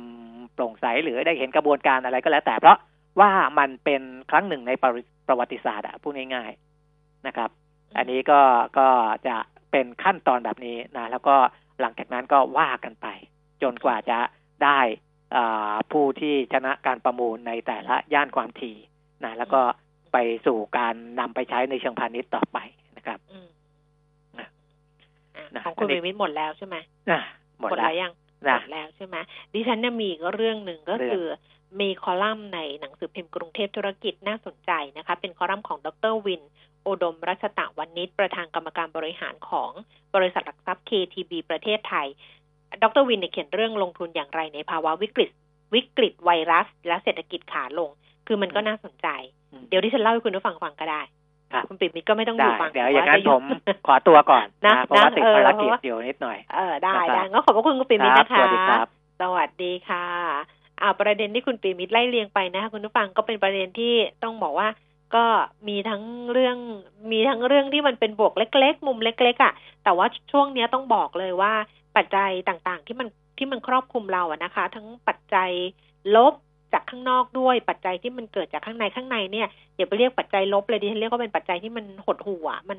โปร่งใสหรือได้เห็นกระบวนการอะไรก็แล้วแต่เพราะว่ามันเป็นครั้งหนึ่งในประวัติประวัติศาสตร์อะพูดง่ายๆนะครับ อันนี้ก็ก็จะเป็นขั้นตอนแบบนี้นะแล้วก็หลังจากนั้นก็ว่ากันไป จนกว่าจะได้อ่า ผู้ที่ชนะการประมูลในแต่ละย่านความถี่นะแล้วก็ไปสู่การนำไปใช้ในเชิงพาณิชย์ต่อไปนะครับอืมนะอะนะของคุณอันนี้วิมิตหมดแล้วใช่ไหมอะหมดหมดแล้แล้วยังหมดแล้วใช่ไหมดิฉันเนี่ยมีก็เรื่องหนึ่งก็คือมีคอลัมน์ในหนังสือพิมพ์กรุงเทพธุรกิจน่าสนใจนะคะ เป็นคอลัมน์ของดรวินอุดมรัชตวนิชย์ประธานกรรมการบริหารของบริษัทหลักทรัพย์ KTB ประเทศไทย ดรวินเนี่ยเขียนเรื่องลงทุนอย่างไรในภาวะวิกฤต วิกฤตไวรัส และเศรษฐกิจขาลง คือมันก็น่าสนใจ เดี๋ยวที่ฉันเล่าให้คุณผู้ฟังฟังก็ได้ครับคุณปิ่มมิตรก็ไม่ต้องอได้ยู่ฟังเดี๋ยวอย่างนั้นจะผมขอตัวก่อนนะเพราะว่านะติดเออภารกิจเพราะว่าเดี๋ยวนิดหน่อยเออได้นะครับได้ก็ขอบพระคุณคุณปิ่มมิตรครับนะคะสวัสดีครับสวัสดีค่ะอ่าประเด็นที่คุณปิ่มมิตรไล่เรียงไปนะคะคุณผู้ฟังก็เป็นประเด็นที่ต้องบอกว่าก็มีทั้งเรื่องมีทั้งเรื่องที่มันเป็นบวกเล็ก ๆ มุมเล็ก ๆ อะ แต่ว่าช่วงเนี้ยต้องบอกเลยว่า ปัจจัยต่างๆ ที่มันที่มันครอบคลุมเราอะนะคะ ทั้งปัจจัยลบจากข้างนอกด้วย ปัจจัยที่มันเกิดจากข้างในข้างในเนี่ยเดี๋ยวไปเรียกปัจจัยลบเลยดิฉันเรียกว่าเป็นปัจจัยที่มันหดหัวมัน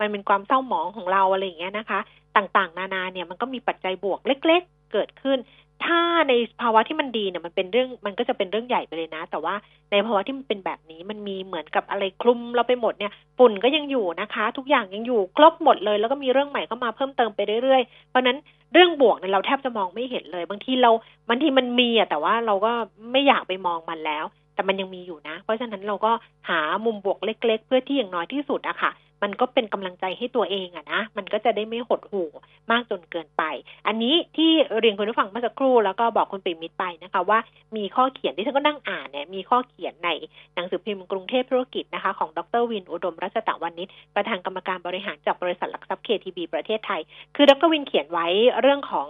มันเป็นความเศร้าหมองของเราอะไรอย่างเงี้ยนะคะ ต่างๆ นานาเนี่ยมันก็มีปัจจัยบวกเล็ก ๆ เกิดขึ้น ถ้าในภาวะที่มันดีเนี่ยมันเป็นเรื่องมันก็จะเป็นเรื่องใหญ่ไปเลยนะ แต่ว่าในภาวะที่มันเป็นแบบนี้มันมีเหมือนกับอะไรคลุมเราไปหมดเนี่ยฝุ่นก็ยังอยู่นะคะ ทุกอย่างยังอยู่ครบหมดเลย แล้วก็มีเรื่องใหม่เข้ามาเพิ่มเติมไปเรื่อยๆ เพราะนั้นเรื่องบวกเนี่ยเราแทบจะมองไม่เห็นเลย บางทีเราบางทีมันมีอะแต่ว่าเราก็ไม่อยากไปมองมันแล้ว แต่มันยังมีอยู่นะ เพราะฉะนั้นเราก็หามุมบวกเล็ก ๆ เพื่อที่อย่างน้อยที่สุดอะค่ะ มันก็เป็นกำลังใจให้ตัวเองอะนะ มันก็จะได้ไม่หดหู่มากจนเกินไป อันนี้ที่เรียนคุณผู้ฟังเมื่อสักครู่แล้วก็บอกคุณปิมิตไปนะคะ ว่ามีข้อเขียนที่ฉันก็นั่งอ่านเนี่ยมีข้อเขียนในหนังสือพิมพ์กรุงเทพธุรกิจนะคะของดรวินอุดมรัชตะวันนิชประธานกรรมการบริหารจากบริษัทหลักทรัพย์ KTB ประเทศไทย คือดรวินเขียนไว้เรื่องของ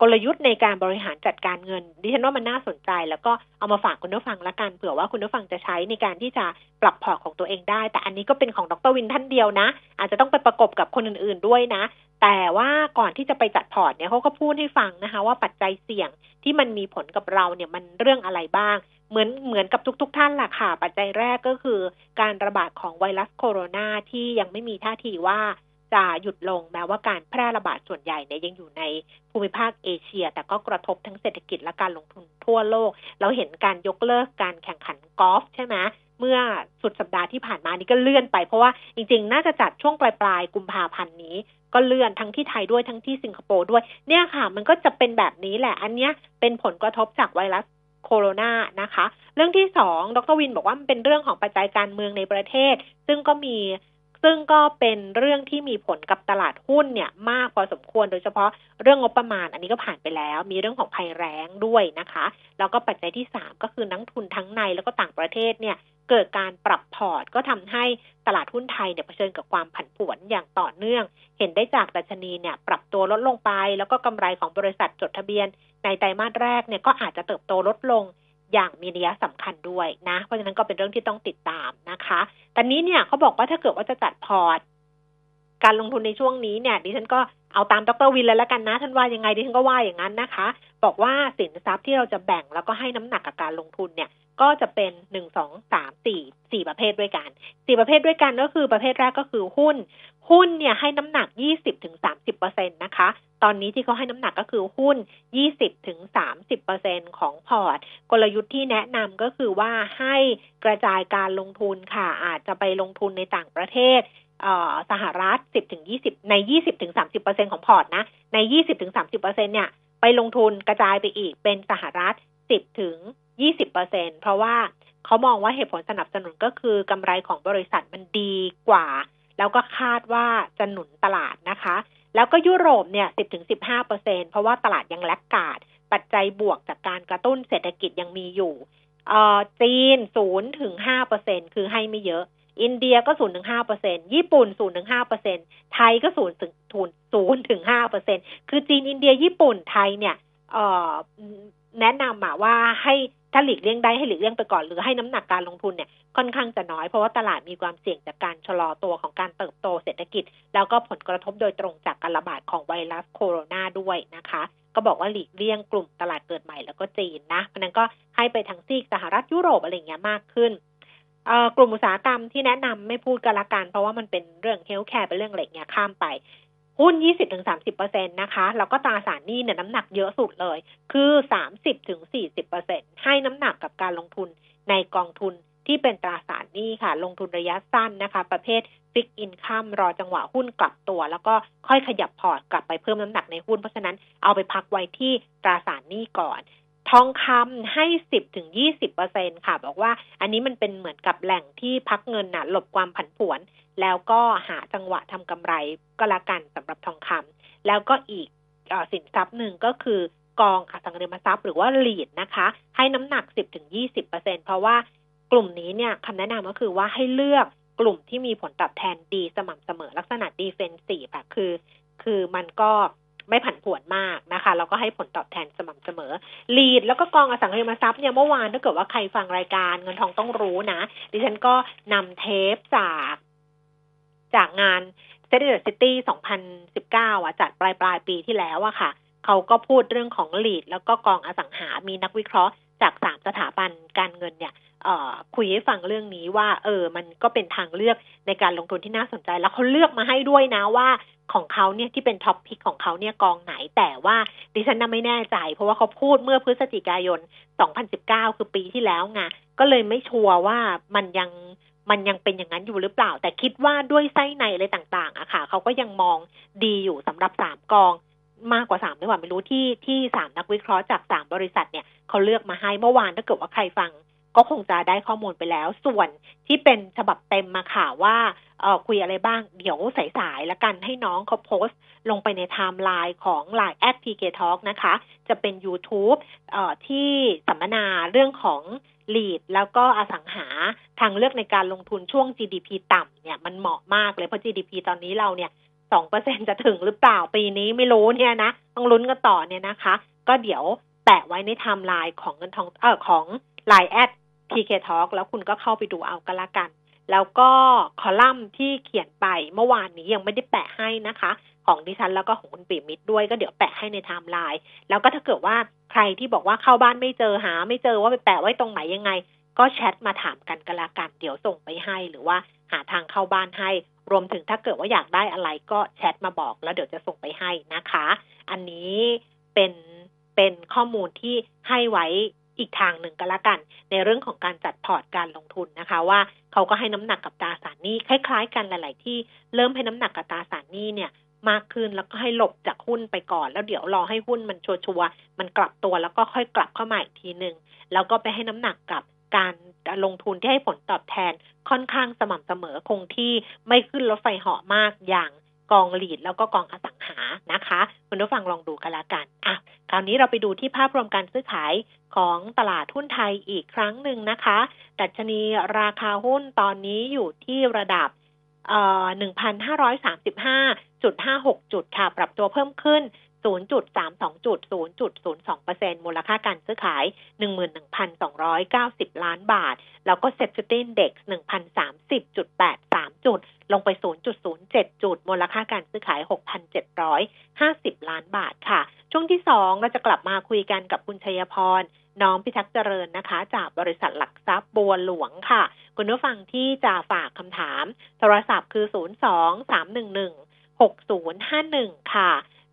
กลยุทธ์ในการบริหารจัดการเงิน ดิฉันว่ามันน่าสนใจ แล้วก็เอามาฝากคุณผู้ฟังละกันเผื่อว่าคุณผู้ฟังจะใช้ในการที่จะปรับพอร์ตของตัวเองได้ แต่อันนี้ก็เป็นของดรวินท่านเดียวนะ อาจจะต้องไปประกบกับคนอื่นๆด้วยนะ แต่ว่าก่อนที่จะไปจัดพอร์ตเนี่ยเขาก็พูดให้ฟังนะคะ ว่าปัจจัยเสี่ยงที่มันมีผลกับเราเนี่ยมันเรื่องอะไรบ้าง เหมือนเหมือนกับทุก ๆ ท่านแหละค่ะ ปัจจัยแรกก็คือ การระบาดของไวรัสโคโรนาที่ยังไม่มีท่าทีว่า จะหยุดลงแม้ว่าการแพร่ระบาดส่วนใหญ่เนี่ยยังอยู่ในภูมิภาคเอเชีย แต่ก็กระทบทั้งเศรษฐกิจและการลงทุนทั่วโลก เราเห็นการยกเลิกการแข่งขันกอล์ฟใช่ไหมเมื่อสุดสัปดาห์ที่ผ่านมานี่ก็เลื่อนไปเพราะว่าจริงๆ น่าจะจัดช่วงปลายปลายๆกุมภาพันธ์นี้ ก็เลื่อนทั้งที่ไทยด้วยทั้งที่สิงคโปร์ด้วย เนี่ยค่ะ มันก็จะเป็นแบบนี้แหละ อันเนี้ยเป็นผลกระทบจากไวรัสโคโรนานะคะ เรื่องที่สองดรวินบอกว่ามันเป็นเรื่องของปัจจัยการเมืองในประเทศ ซึ่งก็มี ซึ่งก็เป็นเรื่องที่มีผลกับตลาดหุ้นเนี่ยมากพอสมควรโดยเฉพาะเรื่องงบประมาณ อันนี้ก็ผ่านไปแล้ว มีเรื่องของภัยแรงด้วยนะคะ แล้วก็ปัจจัยที่สามก็คือนักทุนทั้งในแล้วก็ต่างประเทศเนี่ยเกิดการปรับพอร์ตก็ทำให้ตลาดหุ้นไทยเนี่ยเผชิญกับความผันผวนอย่างต่อเนื่อง เห็นได้จากดัชนีเนี่ยปรับตัวลดลงไป แล้วก็กำไรของบริษัทจดทะเบียน ในไตรมาสแรกเนี่ยก็อาจจะเติบโตลดลง อย่างมีนัยสำคัญด้วยนะ เพราะฉะนั้นก็เป็นเรื่องที่ต้องติดตามนะคะตอนนี้เนี่ยเขาบอกว่าถ้าเกิดว่าจะจัดพอร์ตการลงทุนในช่วงนี้เนี่ยดิฉันก็เอาตามดรวินเลยแล้วกันนะ ท่านว่ายังไงดิฉันก็ว่าอย่างนั้นนะคะ บอกว่าสินทรัพย์ที่เราจะแบ่งแล้วก็ให้น้ำหนักกับการลงทุนเนี่ย ก็จะเป็นหนึ่งสองสามสี่สี่ประเภทด้วยกันสี่ประเภทด้วยกันก็คือประเภทแรกก็คือหุ้น หุ้นเนี่ยให้น้ำหนักยี่สิบถึงสามสิบเปอร์เซ็นต์นะคะ ตอนนี้ที่เขาให้น้ำหนักก็คือหุ้นยี่สิบถึงสามสิบเปอร์เซ็นของพอร์ต กลยุทธ์ที่แนะนำก็คือว่าให้กระจายการลงทุนค่ะ อาจจะไปลงทุนในต่างประเทศสหรัฐ 10ถึง20 ใน 20ถึง30เปอร์เซ็นของพอร์ตนะ ใน 20ถึง30เปอร์เซ็นเนี่ย ไปลงทุนกระจายไปอีกเป็นสหรัฐ 10ถึง 20เปอร์เซ็นเพราะว่าเขามองว่าเหตุผลสนับสนุนก็คือกำไรของบริษัทมันดีกว่า แล้วก็คาดว่าจะหนุนตลาดนะคะ แล้วก็ยุโรปเนี่ย 10ถึง15เปอร์เซ็นเพราะว่าตลาดยังแลกกาด ปัจจัยบวกจากการกระตุ้นเศรษฐกิจยังมีอยู่เอ่อจีน0ถึง5เปอร์เซ็นคือให้ไม่เยอะ อินเดียก็0ถึง5เปอร์เซ็นญี่ปุ่น0ถึง5เปอร์เซ็นไทยก็0ถึง0ถึง5เปอร์เซ็นคือจีนอินเดียญี่ปุ่นไทยเนี่ยเอ่อแนะนำมาว่าให้ ถ้าหลีกเลี่ยงได้ให้หลีกเลี่ยงไปก่อนหรือให้น้ำหนักการลงทุนเนี่ยค่อนข้างจะน้อยเพราะว่าตลาดมีความเสี่ยงจากการชะลอตัวของการเติบโตเศรษฐกิจ แล้วก็ผลกระทบโดยตรงจากการระบาดของไวรัสโคโรนาด้วยนะคะ ก็บอกว่าหลีกเลี่ยงกลุ่มตลาดเกิดใหม่แล้วก็จีนนะเพราะนั้นก็ให้ไปทางซีกสหรัฐยุโรปอะไรเงี้ยมากขึ้นกลุ่มอุตสาหกรรมที่แนะนำไม่พูดกันละกัน เพราะว่ามันเป็นเรื่อง healthcare เป็นเรื่องอะไรเงี้ยข้ามไป หุ้น 20-30%นะคะ แล้วก็ตราสารหนี้เนี่ยน้ำหนักเยอะสุดเลย คือ 30-40%ให้น้ำหนักกับการลงทุนในกองทุนที่เป็นตราสารหนี้ค่ะ ลงทุนระยะสั้นนะคะ ประเภทฟิกอินคัมรอจังหวะหุ้นกลับตัว แล้วก็ค่อยขยับพอร์ตกลับไปเพิ่มน้ำหนักในหุ้น เพราะฉะนั้นเอาไปพักไว้ที่ตราสารหนี้ก่อน ทองคำให้สิบถึงยี่สิบเปอร์เซ็นค่ะ บอกว่าอันนี้มันเป็นเหมือนกับแหล่งที่พักเงินน่ะหลบความผันผวน แล้วก็หาจังหวะทำกำไรก็แล้วกันสำหรับทองคำแล้วก็อีกอสินทรัพย์หนึ่งก็คือกองอสังหาริมทรัพย์หรือว่าลีดนะคะ ให้น้ำหนัก10-20%เพราะว่ากลุ่มนี้เนี่ยคำแนะนำก็คือว่าให้เลือกกลุ่มที่มีผลตอบแทนดีสม่ำเสมอลักษณะดีเฟนซีฟอะคือ คือมันก็ ไม่ผันผวนมากนะคะแล้วก็ให้ผลตอบแทนสม่ำเสมอลีดแล้วก็กองอสังหาริมทรัพย์เนี่ยเมื่อวานถ้าเกิดว่าใครฟังรายการเงินทองต้องรู้นะ ดิฉันก็นำเทปจากจากงาน SET in the City 2019 อะ จัดปลายปลายปีที่แล้วอะค่ะ เขาก็พูดเรื่องของ REIT แล้วก็กองอสังหา มีนักวิเคราะห์จากสามสถาบันการเงินเนี่ย คุยให้ฟังเรื่องนี้ว่า เออ มันก็เป็นทางเลือกในการลงทุนที่น่าสนใจ แล้วเขาเลือกมาให้ด้วยนะว่าของเขาเนี่ยที่เป็น top pick ของเขาเนี่ยกองไหนแต่ว่าดิฉันน่ะไม่แน่ใจ เพราะว่าเขาพูดเมื่อพฤศจิกายน 2019 คือปีที่แล้วไงก็เลยไม่ชัวร์ว่ามันยังมันยังเป็นอย่างนั้นอยู่หรือเปล่า แต่คิดว่าด้วยไส้ในอะไรต่าง ๆอะค่ะเขาก็ยังมองดีอยู่สำหรับสามกองมากกว่าสามไม่ว่าไม่รู้ที่ที่สามนักวิเคราะห์จากสามบริษัทเนี่ยเขาเลือกมาให้เมื่อวานถ้าเกิดว่าใครฟัง ก็คงจะได้ข้อมูลไปแล้ว ส่วนที่เป็นฉบับเต็มมาค่ะว่าเออคุยอะไรบ้าง เดี๋ยวสายๆแล้วกันให้น้องเขาโพสต์ ลงไปในไทม์ไลน์ของ Line @ PK Talk นะคะ จะเป็น YouTube เอ่อที่สัมมนาเรื่องของ REIT แล้วก็อสังหาทางเลือกในการลงทุนช่วง GDP ต่ำเนี่ยมันเหมาะมากเลยเพราะ GDP ตอนนี้เราเนี่ยสองเปอร์เซ็นจะถึงหรือเปล่าปีนี้ไม่รู้เนี่ยนะ ต้องลุ้นกันต่อเนี่ยนะคะ ก็เดี๋ยวแปะไว้ในไทม์ไลน์ของเงินทองเออของ Line @ PK Talk แล้วคุณก็เข้าไปดูเอาก็แล้วกัน แล้วก็คอลัมน์ที่เขียนไปเมื่อวานนี้ยังไม่ได้แปะให้นะคะ ของดิฉันแล้วก็ของคุณปิยมิตรด้วยก็เดี๋ยวแปะให้ในไทม์ไลน์แล้วก็ถ้าเกิดว่าใครที่บอกว่าเข้าบ้านไม่เจอหา ไม่เจอว่าไปแปะไว้ตรงไหนยังไง ก็แชทมาถามกันก็แล้วกันเดี๋ยวส่งไปให้หรือว่าหาทางเข้าบ้านให้ รวมถึงถ้าเกิดว่าอยากได้อะไรก็แชทมาบอกแล้วเดี๋ยวจะส่งไปให้นะคะ อันนี้เป็นเป็นข้อมูลที่ให้ไว้ อีกทางหนึ่งก็แล้วกัน ในเรื่องของการจัดพอร์ตการลงทุนนะคะ ว่าเขาก็ให้น้ำหนักกับตราสารหนี้คล้าย ๆ กันหลาย ๆ ที่เริ่มให้น้ำหนักกับตราสารหนี้เนี่ยมากขึ้นแล้วก็ให้หลบจากหุ้นไปก่อน แล้วเดี๋ยวรอให้หุ้นมันชัวร์ๆมันกลับตัวแล้วก็ค่อยกลับเข้ามาอีกทีหนึ่งแล้วก็ไปให้น้ำหนักกับการลงทุนที่ให้ผลตอบแทนค่อนข้างสม่ำเสมอคงที่ไม่ขึ้นรถไฟเหาะมากอย่าง กองหลีดแล้วก็กองอสังหานะคะ คุณผู้ฟังลองดูกันละกันอะคราวนี้เราไปดูที่ภาพรวมการซื้อขายของตลาดหุ้นไทยอีกครั้งหนึ่งนะคะ ดัชนีราคาหุ้นตอนนี้อยู่ที่ระดับเอ่อ1,535.56 จุดค่ะ ปรับตัวเพิ่มขึ้น 0.32จุด0.02%มูลค่าการซื้อขาย 11,290 ล้านบาท แล้วก็เซ็ตซิตี้เด็ก1,030.83 จุด ลงไป 0.07 จุด มูลค่าการซื้อขาย 6,750 ล้านบาทค่ะ ช่วงที่ 2 เราจะกลับมาคุยกันกับคุณชัยพรน้อมพิทักษ์เจริญนะคะ จากบริษัทหลักทรัพย์บัวหลวงค่ะ คุณผู้ฟังที่จะฝากคำถาม โทรศัพท์คือ 02 311 6051 ค่ะ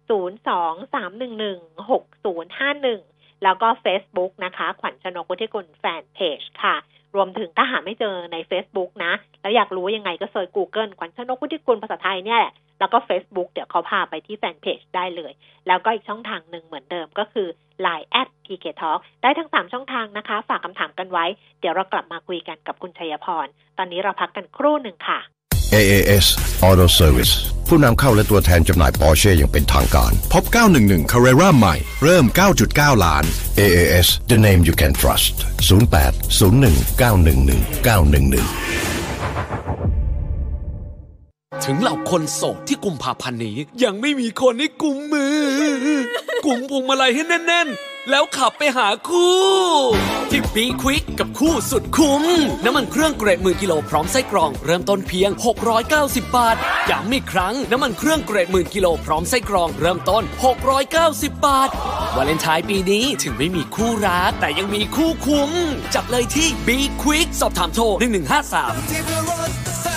023116051 แล้วก็ Facebook นะคะ ขวัญชนกุธิกุลแฟนเพจค่ะ รวมถึงถ้าหาไม่เจอใน Facebook นะ แล้วอยากรู้ยังไงก็เซิร์ช Google ขวัญชนกุธิกุลภาษาไทยเนี่ยแหละแล้วก็ Facebook เดี๋ยวเขาพาไปที่แฟนเพจได้เลย แล้วก็อีกช่องทางหนึ่งเหมือนเดิมก็คือ Line at PK Talk ได้ทั้ง 3 ช่องทางนะคะ ฝากคำถามกันไว้ เดี๋ยวเรากลับมาคุยกันกับคุณชัยพร ตอนนี้เราพักกันครู่หนึ่งค่ะ AAS Auto Service ผู้นำเข้าและตัวแทนจำหน่ายปอร์เช่อย่างเป็นทางการ พบ 911 Carrera ใหม่ เริ่ม 9.9 ล้าน AAS the name you can trust 0801911911 ถึงเหล่าคนโสดที่กุมภาพันธ์นี้ ยังไม่มีคนให้กุมมือ กุมพวงมาลัยให้แน่นๆ แล้วขับไปหาคู่ที่บีควิกกับคู่สุดคุ้ม น้ำมันเครื่องเกรดหมื่นกิโลพร้อมไส้กรอง เริ่มต้นเพียง 690 บาทย้ำอีกครั้ง น้ำมันเครื่องเกรดหมื่นกิโลพร้อมไส้กรอง เริ่มต้น 690 บาท วาเลนไทน์ปีนี้ถึงไม่มีคู่รัก แต่ยังมีคู่คุ้ม จับเลยที่บีควิกสอบถามโทร1153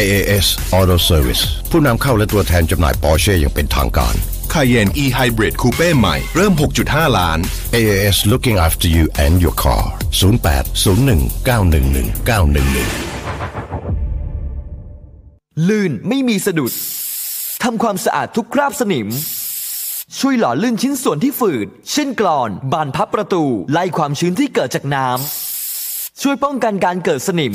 AAS Auto Service ผู้นำเข้าและตัวแทนจำหน่ายปอร์เช่อย่างเป็นทางการ Cayenne e-hybrid coupe ใหม่ เริ่ม 6.5 ล้าน AAS looking after you and your car 0801 911 911 ลื่นไม่มีสะดุดทำความสะอาดทุกคราบสนิม ช่วยหล่อลื่นชิ้นส่วนที่ฝืด เช่นกรอน บานพับประตู ไล่ความชื้นที่เกิดจากน้ำช่วยป้องกันการเกิดสนิม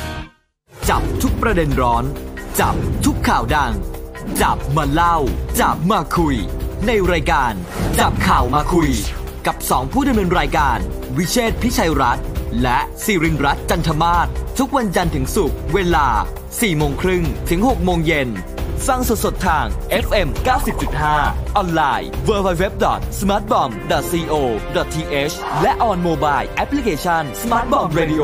จับทุกประเด็นร้อน จับทุกข่าวดัง จับมาเล่า จับมาคุย ในรายการ จับข่าวมาคุย กับสองผู้ดำเนินรายการ วิเชษพิชัยรัตน์และสิรินรัตน์จันทมาศทุกวันจันทร์ถึงศุกร์เวลา4โมงครึ่งถึง6โมงเย็นฟังสดๆทาง FM 90.5 ออนไลน์ www.smartbomb.co.th และ on mobile application Smart Bomb Radio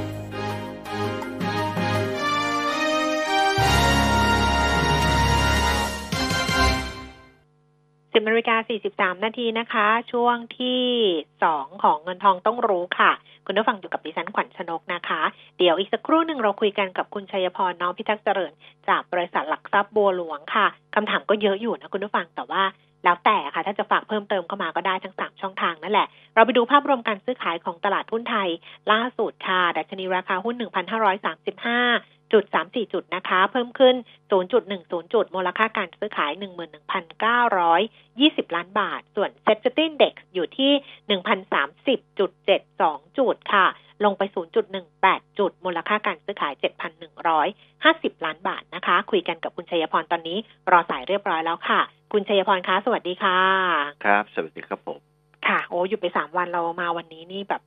สิบนาฬิกาสี่สิบสามนาทีนะคะ ช่วงที่สองของเงินทองต้องรู้ค่ะ คุณผู้ฟังอยู่กับดิฉันขวัญชนกนะคะ เดี๋ยวอีกสักครู่หนึ่งเราคุยกันกับคุณชัยพรน้องพิทักษ์เจริญ จากบริษัทหลักทรัพย์บัวหลวงค่ะคำถามก็เยอะอยู่นะคุณผู้ฟังแต่ว่าแล้วแต่ค่ะ ถ้าจะฝากเพิ่มเติมเข้ามาก็ได้ทั้งสามช่องทางนั่นแหละ เราไปดูภาพรวมการซื้อขายของตลาดหุ้นไทย ล่าสุดค่ะ ดัชนีราคาหุ้น 1,535 จุด34จุดนะคะ เพิ่มขึ้น0.10จุด มูลค่าการซื้อขาย11,920ล้านบาท ส่วน Set ซ t Index อยู่ที่1,030.72จุดค่ะ ลงไป 0.18 จุด มูลค่าการซื้อขาย 7,150 ล้านบาทนะคะ คุยกันกับคุณชัยพรตอนนี้ รอสายเรียบร้อยแล้วค่ะ คุณชัยพรคะสวัสดีค่ะ ครับ สวัสดีครับผมค่ะ โอ้อยู่ไปสามวันเรามาวันนี้นี่แบบ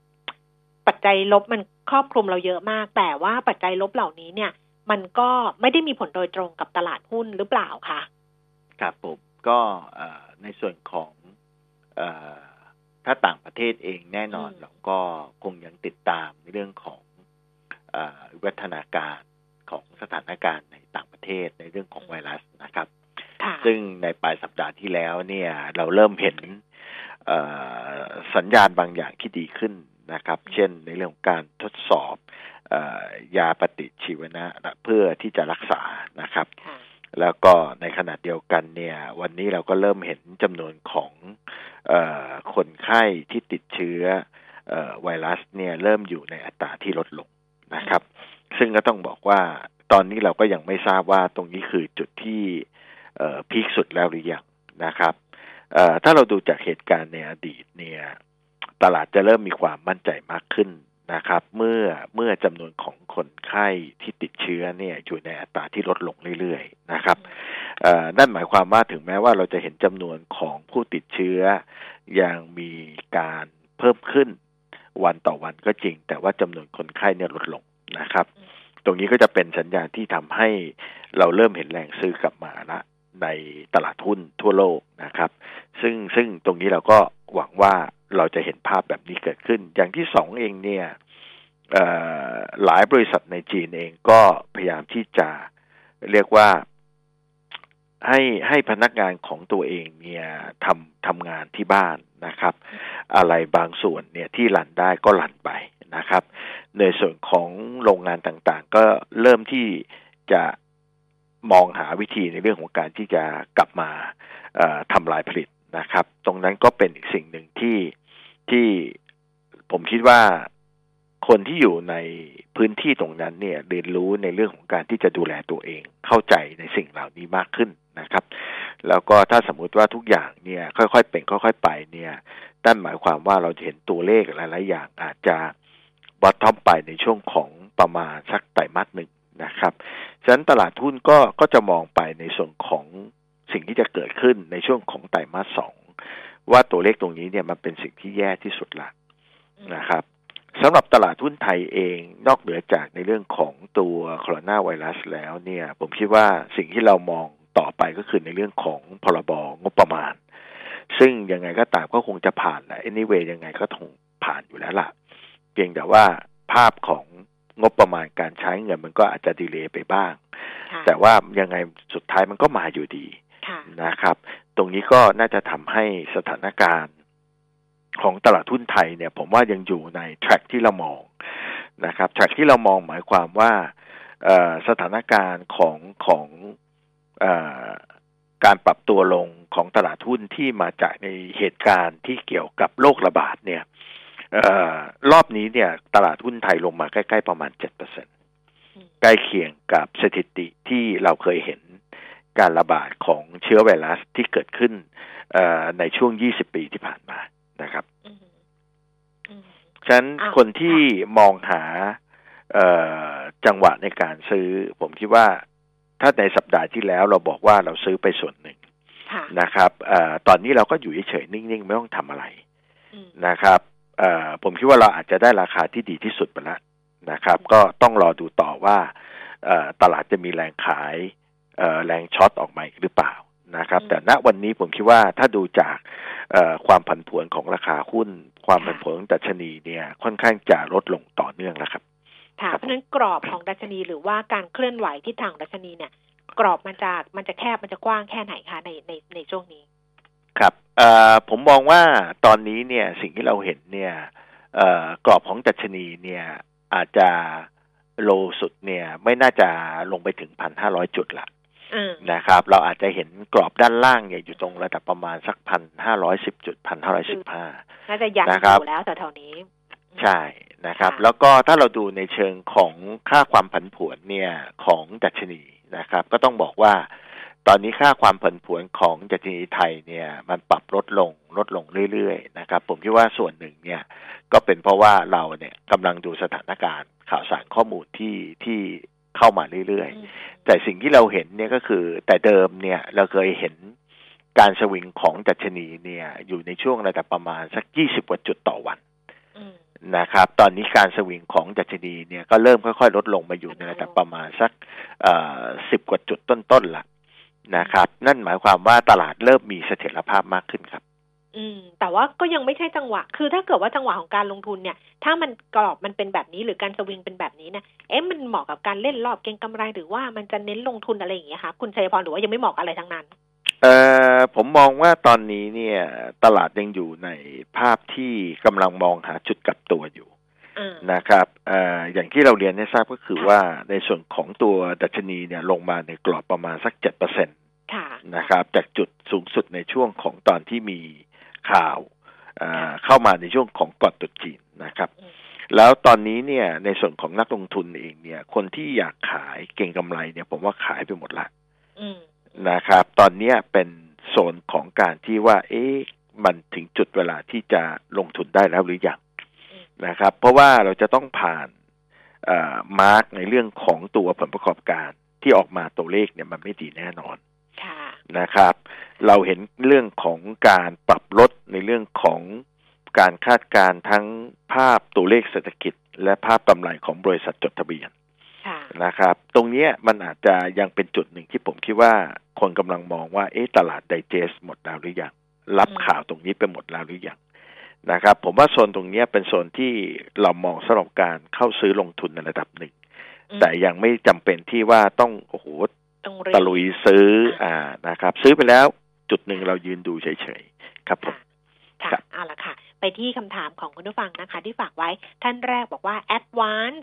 ปัจจัยลบมันครอบคลุมเราเยอะมาก แต่ว่าปัจจัยลบเหล่านี้เนี่ย มันก็ไม่ได้มีผลโดยตรงกับตลาดหุ้นหรือเปล่าคะครับผมก็เอ่อในส่วนของเอ่อถ้าต่างประเทศเองแน่นอนอืมเราก็คงยังติดตามในเรื่องของเอ่อวิวัฒนาการของสถานการณ์ในต่างประเทศในเรื่องของไวรัสนะครับค่ะซึ่งในปลายสัปดาห์ที่แล้วเนี่ย เราเริ่มเห็นเอ่อสัญญาณบางอย่างที่ดีขึ้น นะครับ เช่นในเรื่องของการทดสอบเออยาปฏิชีวนะเพื่อที่จะรักษานะครับค่ะแล้วก็ในขณะเดียวกันเนี่ย วันนี้เราก็เริ่มเห็นจำนวนของเออคนไข้ที่ติดเชื้อเออไวรัสเนี่ยเริ่มอยู่ในอัตราที่ลดลงนะครับ ซึ่งก็ต้องบอกว่าตอนนี้เราก็ยังไม่ทราบว่าตรงนี้คือจุดที่เอ่อพีคสุดแล้วหรือยังนะครับเอ่อถ้าเราดูจากเหตุการณ์ในอดีตเนี่ย ตลาดจะเริ่มมีความมั่นใจมากขึ้นนะครับ เมื่อเมื่อจำนวนของคนไข้ที่ติดเชื้อเนี่ยอยู่ในอัตราที่ลดลงเรื่อยๆนะครับนั่นหมายความว่าถึงแม้ว่าเราจะเห็นจำนวนของผู้ติดเชื้อ ยังมีการเพิ่มขึ้นวันต่อวันก็จริง แต่ว่าจำนวนคนไข้เนี่ยลดลงนะครับ ตรงนี้ก็จะเป็นสัญญาณที่ทำให้เราเริ่มเห็นแรงซื้อกลับมาละในตลาดหุ้นทั่วโลกนะครับ ซึ่งซึ่งตรงนี้เราก็หวังว่า เราจะเห็นภาพแบบนี้เกิดขึ้น อย่างที่สองเองเนี่ยหลายบริษัทในจีนเองก็พยายามที่จะเรียกว่าให้ให้พนักงานของตัวเองเนี่ยทำทำงานที่บ้านนะครับ อะไรบางส่วนเนี่ยที่รันได้ก็รันไปนะครับ ในส่วนของโรงงานต่างๆ ก็เริ่มที่จะมองหาวิธีในเรื่องของการที่จะกลับมาทำลายผลิต นะครับ ตรงนั้นก็เป็นอีกสิ่งหนึ่งที่ที่ผมคิดว่าคนที่อยู่ในพื้นที่ตรงนั้นเนี่ยเรียนรู้ในเรื่องของการที่จะดูแลตัวเอง เข้าใจในสิ่งเหล่านี้มากขึ้นนะครับ แล้วก็ถ้าสมมุติว่าทุกอย่างเนี่ย ค่อยๆเป็นค่อยๆไปเนี่ยนั่นหมายความว่าเราจะเห็นตัวเลขหลายๆอย่างอาจจะบอททอมไปในช่วงของประมาณสักไตรมาสหนึ่งนะครับ ฉะนั้นตลาดทุนก็ก็จะมองไปในส่วนของ สิ่งที่จะเกิดขึ้นในช่วงของไตรมาสสองว่าตัวเลขตรงนี้เนี่ยมันเป็นสิ่งที่แย่ที่สุดละนะครับสำหรับตลาดหุ้นไทยเองนอกเหนือจากในเรื่องของตัวโคโรนาไวรัสแล้วเนี่ย ผมคิดว่าสิ่งที่เรามองต่อไปก็คือในเรื่องของพรบงบประมาณ ซึ่งยังไงก็ตามก็คงจะผ่านแหละ anyway ยังไงก็คงผ่านอยู่แล้วล่ะ เพียงแต่ว่าภาพของงบประมาณการใช้เงินมันก็อาจจะดีเลย์ไปบ้าง แต่ว่ายังไงสุดท้ายมันก็มาอยู่ดี นะครับ ตรงนี้ก็น่าจะทำให้สถานการณ์ของตลาดทุนไทยเนี่ย ผมว่ายังอยู่ในแทร็กที่เรามองนะครับแทร็กที่เรามองหมายความว่าสถานการณ์ของของอการปรับตัวลงของตลาดหุ้นที่มาจากในเหตุการณ์ที่เกี่ยวกับโรคระบาดเนี่ยออรอบนี้เนี่ย ตลาดหุ้นไทยลงมาใกล้ ๆ ประมาณเจ็ดเปอร์เซ็นใกล้เคียงกับสถิติที่เราเคยเห็น การระบาดของเชื้อไวรัสที่เกิดขึ้นในช่วง 20 ปีที่ผ่านมานะครับฉะนั้นคนที่มองหาจังหวะในการซื้อ ผมคิดว่าถ้าในสัปดาห์ที่แล้วเราบอกว่าเราซื้อไปส่วนหนึ่งนะครับอตอนนี้เราก็อยู่เฉยๆนิ่งๆ ไม่ต้องทำอะไรนะครับผมคิดว่าเราอาจจะได้ราคาที่ดีที่สุดไปแล้วนะครับ ก็ต้องรอดูต่อว่าตลาดจะมีแรงขาย แรงช็อตออกมาหรือเปล่านะครับ แต่ณวันนี้ผมคิดว่าถ้าดูจากความผันผวนของราคาหุ้น ความผันผวนของดัชนีเนี่ยค่อนข้างจะลดลงต่อเนื่องแล้วครับค่ะเพราะฉะนั้นกรอบของดัชนีหรือว่าการเคลื่อนไหวที่ทางดัชนีเนี่ย กรอบมันจะมันจะแคบมันจะกว้างแค่ไหนคะในในในช่วงนี้ ครับผมมองว่าตอนนี้เนี่ยสิ่งที่เราเห็นเนี่ยกรอบของดัชนีเนี่ยอาจจะโลสุดเนี่ยไม่น่าจะลงไปถึงพันห้าร้อยจุดละ นะครับ เราอาจจะเห็นกรอบด้านล่างเนี่ยอยู่ตรงระดับประมาณสักพันห้าร้อยสิบจุดพันห้าร้อยสิบห้าน่าจะยันอยู่แล้วแถวๆนี้ ใช่นะครับ แล้วก็ถ้าเราดูในเชิงของค่าความผันผวนเนี่ยของดัชนีนะครับ ก็ต้องบอกว่าตอนนี้ค่าความผันผวนของดัชนีไทยเนี่ยมันปรับลดลงลดลงเรื่อยๆนะครับ ผมคิดว่าส่วนหนึ่งเนี่ยก็เป็นเพราะว่าเราเนี่ยกำลังดูสถานการณ์ข่าวสารข้อมูลที่ที่ เข้ามาเรื่อยๆ แต่สิ่งที่เราเห็นเนี่ยก็คือ แต่เดิมเนี่ยเราเคยเห็นการสวิงของดัชนีเนี่ยอยู่ในช่วงระดับประมาณสักยี่สิบกว่าจุดต่อวันนะครับ ตอนนี้การสวิงของดัชนีเนี่ยก็เริ่มค่อยๆ ลดลงมาอยู่ในระดับประมาณสักสิบกว่าจุดต้นๆละนะครับ นั่นหมายความว่าตลาดเริ่มมีเสถียรภาพมากขึ้นครับ อืม แต่ว่าก็ยังไม่ใช่จังหวะ คือถ้าเกิดว่าจังหวะของการลงทุนเนี่ย ถ้ามันกรอบมันเป็นแบบนี้หรือการสวิงเป็นแบบนี้เนี่ยเอ๊ะมันเหมาะกับการเล่นรอบเก็งกำไรหรือว่ามันจะเน้นลงทุนอะไรอย่างเงี้ยคะคุณชัยพรหรือว่ายังไม่เหมาะอะไรทั้งนั้นเอ่อผมมองว่าตอนนี้เนี่ย ตลาดยังอยู่ในภาพที่กำลังมองหาจุดกลับตัวอยู่นะครับเอ่ออย่างที่เราเรียนให้ทราบก็คือว่าในส่วนของตัวดัชนีเนี่ยลงมาในกรอบประมาณสักเจ็ดเปอร์เซ็นต์นะครับ จากจุดสูงสุดในช่วงของตอนที่มี ข่าวเข้ามาในช่วงของก่อนตุจีนนะครับ แล้วตอนนี้เนี่ยในส่วนของนักลงทุนเองเนี่ย คนที่อยากขายเก่งกำไรเนี่ยผมว่าขายไปหมดละนะครับ ตอนนี้เป็นโซนของการที่ว่า เอ๊ะมันถึงจุดเวลาที่จะลงทุนได้แล้วหรือยังนะครับ เพราะว่าเราจะต้องผ่านมาร์กในเรื่องของตัวผลประกอบการที่ออกมาตัวเลขเนี่ยมันไม่ดีแน่นอน นะครับ เราเห็นเรื่องของการปรับลดในเรื่องของการคาดการทั้งภาพตัวเลขเศรษฐกิจ และภาพกำไรของบริษัทจดทะเบียนนะครับ ตรงนี้มันอาจจะยังเป็นจุดหนึ่งที่ผมคิดว่าคนกำลังมองว่าเอ๊ะตลาดไดเจสหมดแล้วหรือยังรับข่าวตรงนี้ไปหมดแล้วหรือยังนะครับ ผมว่าโซนตรงนี้เป็นโซนที่เรามองสำหรับการเข้าซื้อลงทุนในระดับหนึ่งแต่ยังไม่จำเป็นที่ว่าต้องโอ้โห ตะลุยซื้ออ่านะครับ ซื้อไปแล้วจุดหนึ่งเรายืนดูเฉยๆครับผมค่ะเอาละค่ะ ไปที่คำถามของคุณผู้ฟังนะคะ ที่ฝากไว้ท่านแรกบอกว่า Advance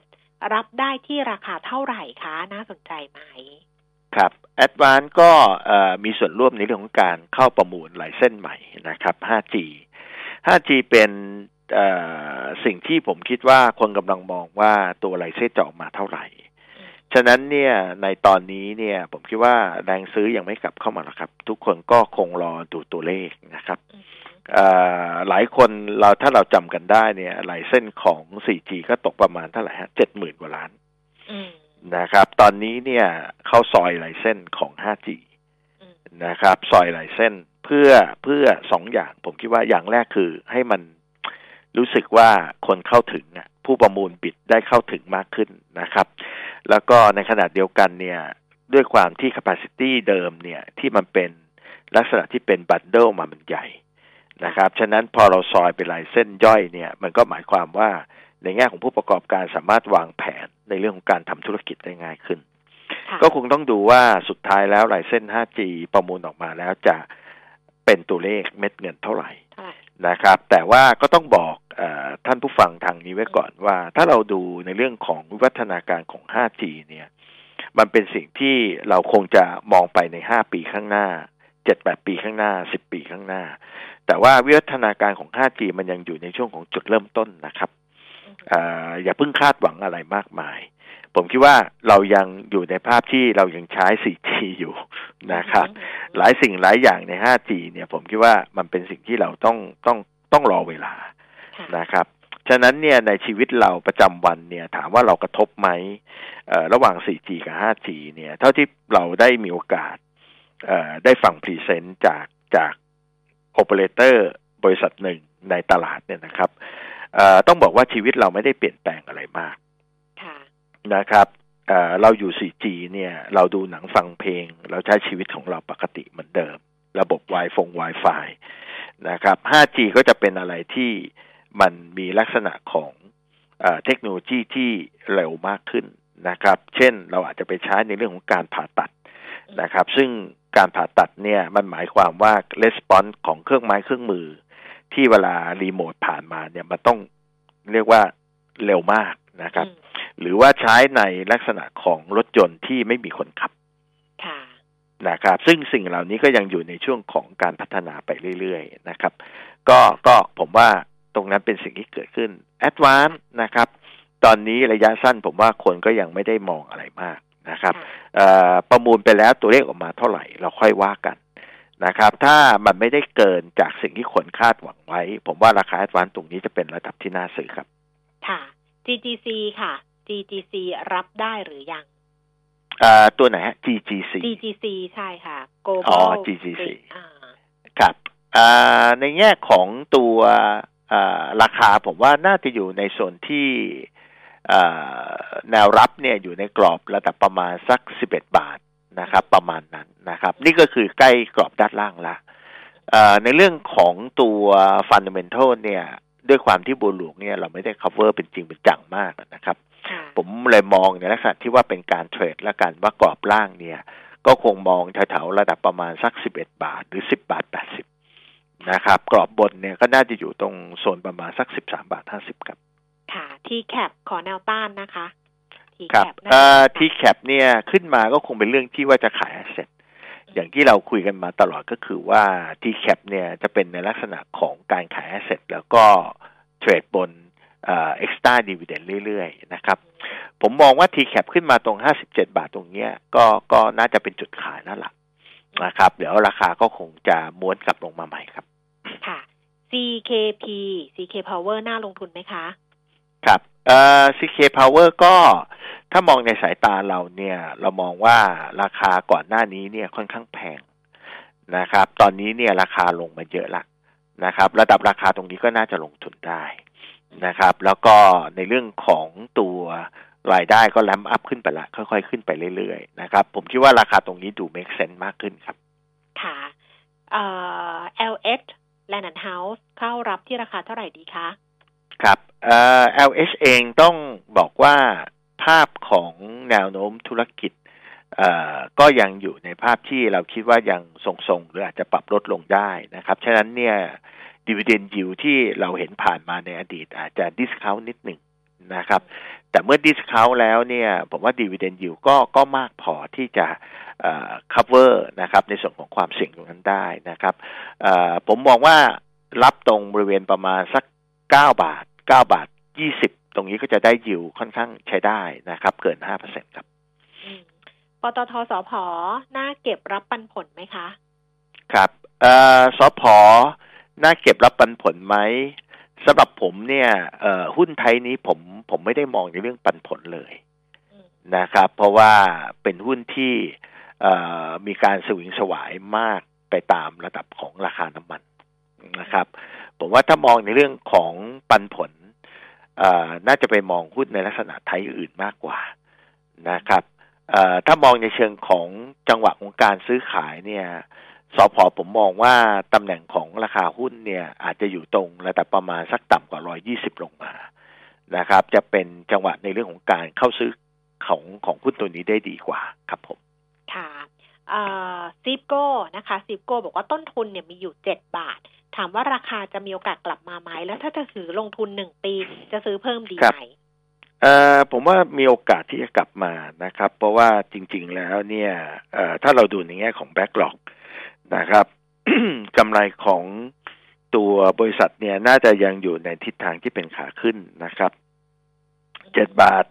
รับได้ที่ราคาเท่าไหร่คะ น่าสนใจไหม ครับ Advance ก็มีส่วนร่วมในเรื่องของการเข้าประมูลหลายเส้นใหม่นะครับ 5G 5G เป็นสิ่งที่ผมคิดว่าคนกำลังมองว่าตัวไลเซนจะออกมาเท่าไหร่ ฉะนั้นเนี่ยในตอนนี้เนี่ยผมคิดว่าแรงซื้อยังไม่กลับเข้ามาหรอกครับ ทุกคนก็คงรอดูตัวเลขนะครับหลายคนเราถ้าเราจำกันได้เนี่ยหลายเส้นของ 4G ก็ตกประมาณเท่าไหร่ฮะเจ็ดหมื่นกว่าล้านนะครับ ตอนนี้เนี่ยเข้าซอยหลายเส้นของ 5G นะครับ ซอยหลายเส้นเพื่อเพื่อสองอย่าง ผมคิดว่าอย่างแรกคือให้มันรู้สึกว่าคนเข้าถึงอะผู้ประมูลบิดได้เข้าถึงมากขึ้นนะครับ แล้วก็ในขณะเดียวกันเนี่ยด้วยความที่ capacity เดิมเนี่ยที่มันเป็นลักษณะที่เป็นบันเดิลมามันใหญ่นะครับ ฉะนั้นพอเราซอยเป็นลายเส้นย่อยเนี่ย มันก็หมายความว่าในแง่ของผู้ประกอบการสามารถวางแผนในเรื่องของการทำธุรกิจได้ง่ายขึ้น ก็คงต้องดูว่าสุดท้ายแล้วลายเส้น 5G ประมูลออกมาแล้วจะเป็นตัวเลขเม็ดเงินเท่าไหร่ นะครับ แต่ว่าก็ต้องบอกอท่านผู้ฟังทางนี้ไว้ก่อนว่า ถ้าเราดูในเรื่องของวิวัฒนาการของ 5G เนี่ย มันเป็นสิ่งที่เราคงจะมองไปใน 5 ปีข้างหน้า 7-8 ปีข้างหน้า 10 ปีข้างหน้า แต่ว่าวิวัฒนาการของ 5G มันยังอยู่ในช่วงของจุดเริ่มต้นนะครับออย่าเพิ่งคาดหวังอะไรมากมาย ผมคิดว่าเรายังอยู่ในภาพที่เรายังใช้ 4G อยู่นะครับ หลายสิ่งหลายอย่างใน 5G เนี่ย ผมคิดว่ามันเป็นสิ่งที่เราต้องต้องต้องรอเวลานะครับฉะนั้นเนี่ยในชีวิตเราประจำวันเนี่ยถามว่าเรากระทบไหมระหว่าง 4G กับ 5G เนี่ยเท่าที่เราได้มีโอกาสได้ฟัง present จากจากโอเปอเรเตอร์บริษัทหนึ่งในตลาดเนี่ยนะครับต้องบอกว่าชีวิตเราไม่ได้เปลี่ยนแปลงอะไรมาก นะครับเราอยู่ 4G เนี่ยเราดูหนังฟังเพลง เราใช้ชีวิตของเราปกติเหมือนเดิม ระบบ Wi-Fi Wi-Fi นะครับ 5G ก็จะเป็นอะไรที่มันมีลักษณะของเทคโนโลยีที่เร็วมากขึ้นนะครับ เช่นเราอาจจะไปใช้ในเรื่องของการผ่าตัดนะครับ ซึ่งการผ่าตัดเนี่ยมันหมายความว่าレスปอนส์ของเครื่องไม้เครื่องมือ ที่เวลารีโมทผ่านมาเนี่ยมันต้องเรียกว่าเร็วมากนะครับ หรือว่าใช้ในลักษณะของรถยนต์ที่ไม่มีคนขับนะครับ ซึ่งสิ่งเหล่านี้ก็ยังอยู่ในช่วงของการพัฒนาไปเรื่อยๆนะครับ ก็ก็ผมว่าตรงนั้นเป็นสิ่งที่เกิดขึ้นแอดวานนะครับ ตอนนี้ระยะสั้นผมว่าคนก็ยังไม่ได้มองอะไรมากนะครับประมูลไปแล้วตัวเลขออกมาเท่าไหร่ เราค่อยว่ากันนะครับ ถ้ามันไม่ได้เกินจากสิ่งที่คนคาดหวังไว้ ผมว่าราคาแอดวานตรงนี้จะเป็นระดับที่น่าซื้อครับ ค่ะ GGC ค่ะ GGC รับได้หรือยังตัวไหนฮะ GGC GGC ใช่ค่ะ Global อ๋อ GGC ครับในแง่ของตัวราคาผมว่าน่าจะอยู่ในโซนที่แนวรับเนี่ยอยู่ในกรอบระดับประมาณสักสิบเอ็ดบาทนะครับ ประมาณนั้นนะครับ นี่ก็คือใกล้กรอบด้านล่างละในเรื่องของตัวฟันเดเมนทัลเนี่ย ด้วยความที่บูหลวงเนี่ย เราไม่ได้ cover เป็นจริงเป็นจังมากนะครับ ผมเลยมองในลักษณะที่ว่าเป็นการเทรดและกันว่ากรอบล่างเนี่ย ก็คงมองแถวๆระดับประมาณสักสิบเอ็ดบาท หรือสิบบาทแปดสิบนะครับ กรอบบนเนี่ยก็น่าจะอยู่ตรงโซนประมาณสักสิบสามบาทห้าสิบครับ ค่ะ TCAP ขอแนวต้านนะคะครับเอ่อ TCAP เนี่ยขึ้นมาก็คงเป็นเรื่องที่ว่าจะขาย asset อย่างที่เราคุยกันมาตลอดก็คือว่า TCAP เนี่ยจะเป็นในลักษณะของการขาย asset แล้วก็ trade บน extra dividend เรื่อยๆนะครับผมมองว่าทีแคปขึ้นมาตรงห้าสิบเจ็ดบาทตรงเนี้ยก็ก็น่าจะเป็นจุดขายนั่นแหละนะครับ เดี๋ยวราคาก็คงจะม้วนกลับลงมาใหม่ครับ ค่ะ CKP CK Power น่าลงทุนไหมคะ ครับเอ่อ CK Power ก็ถ้ามองในสายตาเราเนี่ย เรามองว่าราคาก่อนหน้านี้เนี่ยค่อนข้างแพงนะครับ ตอนนี้เนี่ยราคาลงมาเยอะละนะครับ ระดับราคาตรงนี้ก็น่าจะลงทุนได้ นะครับ แล้วก็ในเรื่องของตัวรายได้ก็แลมอัพขึ้นไปละ ค่อยๆ ขึ้นไปเรื่อยๆ นะครับ ผมคิดว่าราคาตรงนี้ดู make sense มากขึ้นครับ ค่ะเอ่อ LS Land and House เข้ารับที่ราคาเท่าไหร่ดีคะ ครับเอ่อ LH เองต้องบอกว่าภาพของแนวโน้มธุรกิจเอ่อก็ยังอยู่ในภาพที่เราคิดว่ายังทรงๆ หรืออาจจะปรับลดลงได้นะครับ ฉะนั้นเนี่ย ดีเวเดนยิวที่เราเห็นผ่านมาในอดีต อาจจะ discount นิดหนึ่งนะครับ แต่เมื่อ discount แล้วเนี่ย ผมว่าดีเวเดนยิวก็ก็มากพอที่จะเอ่อ cover นะครับในส่วนของความเสี่ยงตรงนั้นได้นะครับเอ่อผมมองว่ารับตรงบริเวณประมาณสักเก้าบาทเก้าบาทยี่สิบตรงนี้ก็จะได้ยิวค่อนข้างใช้ได้นะครับ เกินห้าเปอร์เซ็นต์ครับอืมปตทสพน่าเก็บรับปันผลไหมคะ ครับเอ่อสพ น่าเก็บรับปันผลไหมสำหรับผมเนี่ยหุ้นไทยนี้ผมผมไม่ได้มองในเรื่องปันผลเลยนะครับ เพราะว่าเป็นหุ้นที่มีการสวิงสวายมากไปตามระดับของราคาน้ำมันนะครับ ผมว่าถ้ามองในเรื่องของปันผลน่าจะไปมองหุ้นในลักษณะไทยอื่นมากกว่านะครับถ้ามองในเชิงของจังหวะของการซื้อขายเนี่ย สพผมมองว่าตำแหน่งของราคาหุ้นเนี่ยอาจจะอยู่ตรงระดับประมาณสักต่ำกว่า 120 ลงมานะครับ จะเป็นจังหวะในเรื่องของการเข้าซื้อของของหุ้นตัวนี้ได้ดีกว่าครับผม ค่ะเอ่อซิปโก้นะคะซิปโก้บอกว่าต้นทุนเนี่ยมีอยู่เจ็ดบาท ถามว่าราคาจะมีโอกาสกลับมาไหม แล้วถ้าจะถือลงทุนหนึ่งปีจะซื้อเพิ่มดีครับไหมเอ่อผมว่ามีโอกาสที่จะกลับมานะครับ เพราะว่าจริง ๆ แล้วเนี่ยเอ่อถ้าเราดูในแง่ของแบ็กหลอก นะครับกำไรของตัวบริษัทเนี่ยน่าจะยังอยู่ในทิศทางที่เป็นขาขึ้นนะครับเจ็ดบาท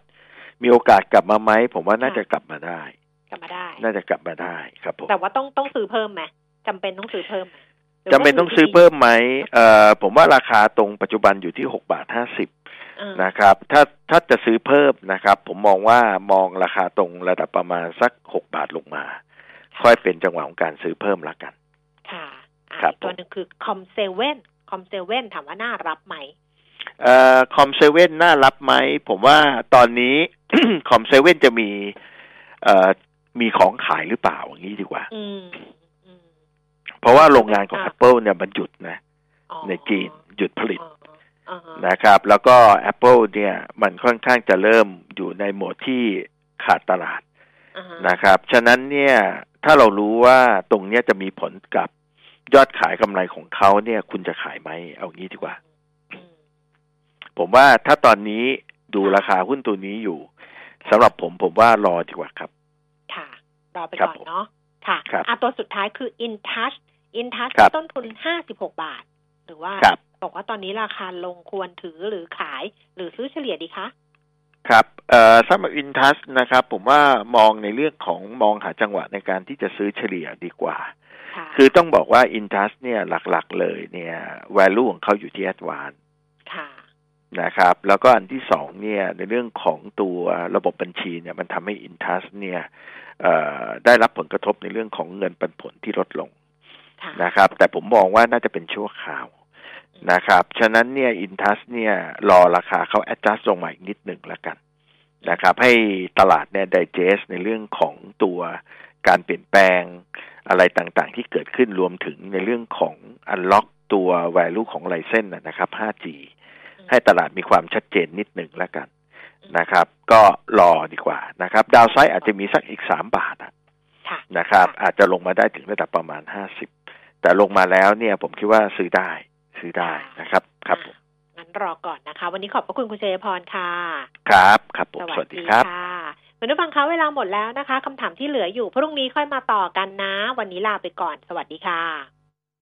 มีโอกาสกลับมาไหมผมว่าน่าจะกลับมาได้ กลับมาได้ น่าจะกลับมาได้ครับผมแต่ว่าต้องต้องซื้อเพิ่มไหมจำเป็นต้องซื้อเพิ่มไหมหรืว่าจำเป็นต้องซื้อเพิ่มไหมเอ่อผมว่าราคาตรงปัจจุบันอยู่ที่หกบาทห้าสิบอ่านะครับ ถ้าถ้าจะซื้อเพิ่มนะครับ ผมมองว่ามองราคาตรงระดับประมาณสักหกบาทลงมา ค่อยเป็นจังหวะของการซื้อเพิ่มละกัน ค่ะอ่าครับอีกตัวหนึ่งคือคอมเซเว่นคอมเซเว่นถามว่าน่ารับไหมเอ่อคอมเซเว่นน่ารับไหม ผมว่าตอนนี้คอมเซเว่นจะมี เอ่อมีของขายหรือเปล่าอย่างนี้ดีกว่าอืมอืมเพราะว่าโรงงานของค่ะ Apple เนี่ยมันหยุดนะอ๋อในจีนหยุดผลิตอ๋ออ่าฮะนะครับ แล้วก็ Apple เนี่ย มันค่อนข้างจะเริ่มอยู่ในโหมดที่ขาดตลาดอ่าฮะ นะครับ ฉะนั้นเนี่ยถ้าเรารู้ว่าตรงเนี้ยจะมีผลกับยอดขายกำไรของเขาเนี่ย คุณจะขายไหมเอางี้ดีกว่าอืมผมว่าถ้าตอนนี้ดูราคาหุ้นตัวนี้อยู่สำหรับผมผมว่ารอดีกว่าครับ ค่ะ รอไปครับก่อนเนาะค่ะครับอะตัวสุดท้ายคือ InTouch InTouch ครับต้นทุนห้าสิบหกบาท หรือว่าครับบอกว่าตอนนี้ราคาลงควรถือหรือขายหรือซื้อเฉลี่ยดีคะ ครับเอ่อสำหรับอินทัสนะครับ ผมว่ามองในเรื่องของมองหาจังหวะในการที่จะซื้อเฉลี่ยดีกว่าค่ะคือต้องบอกว่าอินทัสเนี่ยหลักๆเลยเนี่ย value ของเขาอยู่ที่ a d v a n c e ค่ะนะครับ แล้วก็อันที่สองเนี่ยในเรื่องของตัวระบบบัญชีเนี่ยมันทำให้อินทัสเนี่ยเอ่อได้รับผลกระทบในเรื่องของเงินปันผลที่ลดลงค่ะนะครับ แต่ผมมองว่าน่าจะเป็นชั่วคราว นะครับฉะนั้นเนี่ยอินทัสเนี่ยรอราคาเขา adjust ลงมาอีกนิดหนึ่งแล้วกันนะครับ ให้ตลาดเนี่ย digest ในเรื่องของตัวการเปลี่ยนแปลงอะไรต่างๆ ที่เกิดขึ้นรวมถึงในเรื่องของ unlock ตัว value ของไลเซนนะครับ 5G ให้ตลาดมีความชัดเจนนิดหนึ่งแล้วกันนะครับ ก็รอดีกว่านะครับ ดาวไซด์อาจจะมีสักอีกสามบาทอะค่ะนะครับ อาจจะลงมาได้ถึงระดับประมาณห้าสิบแต่ลงมาแล้วเนี่ยผมคิดว่าซื้อได้ ซื้อได้นะครับครับผมอะงั้นรอก่อนนะคะ วันนี้ขอบพระคุณคุณเชยพรค่ะ ครับครับผมสวัสดีครับค่ะคุณผู้ฟังคะเวลาหมดแล้วนะคะคำถามที่เหลืออยู่พรุ่งนี้ค่อยมาต่อกันนะ วันนี้ลาไปก่อน สวัสดีค่ะ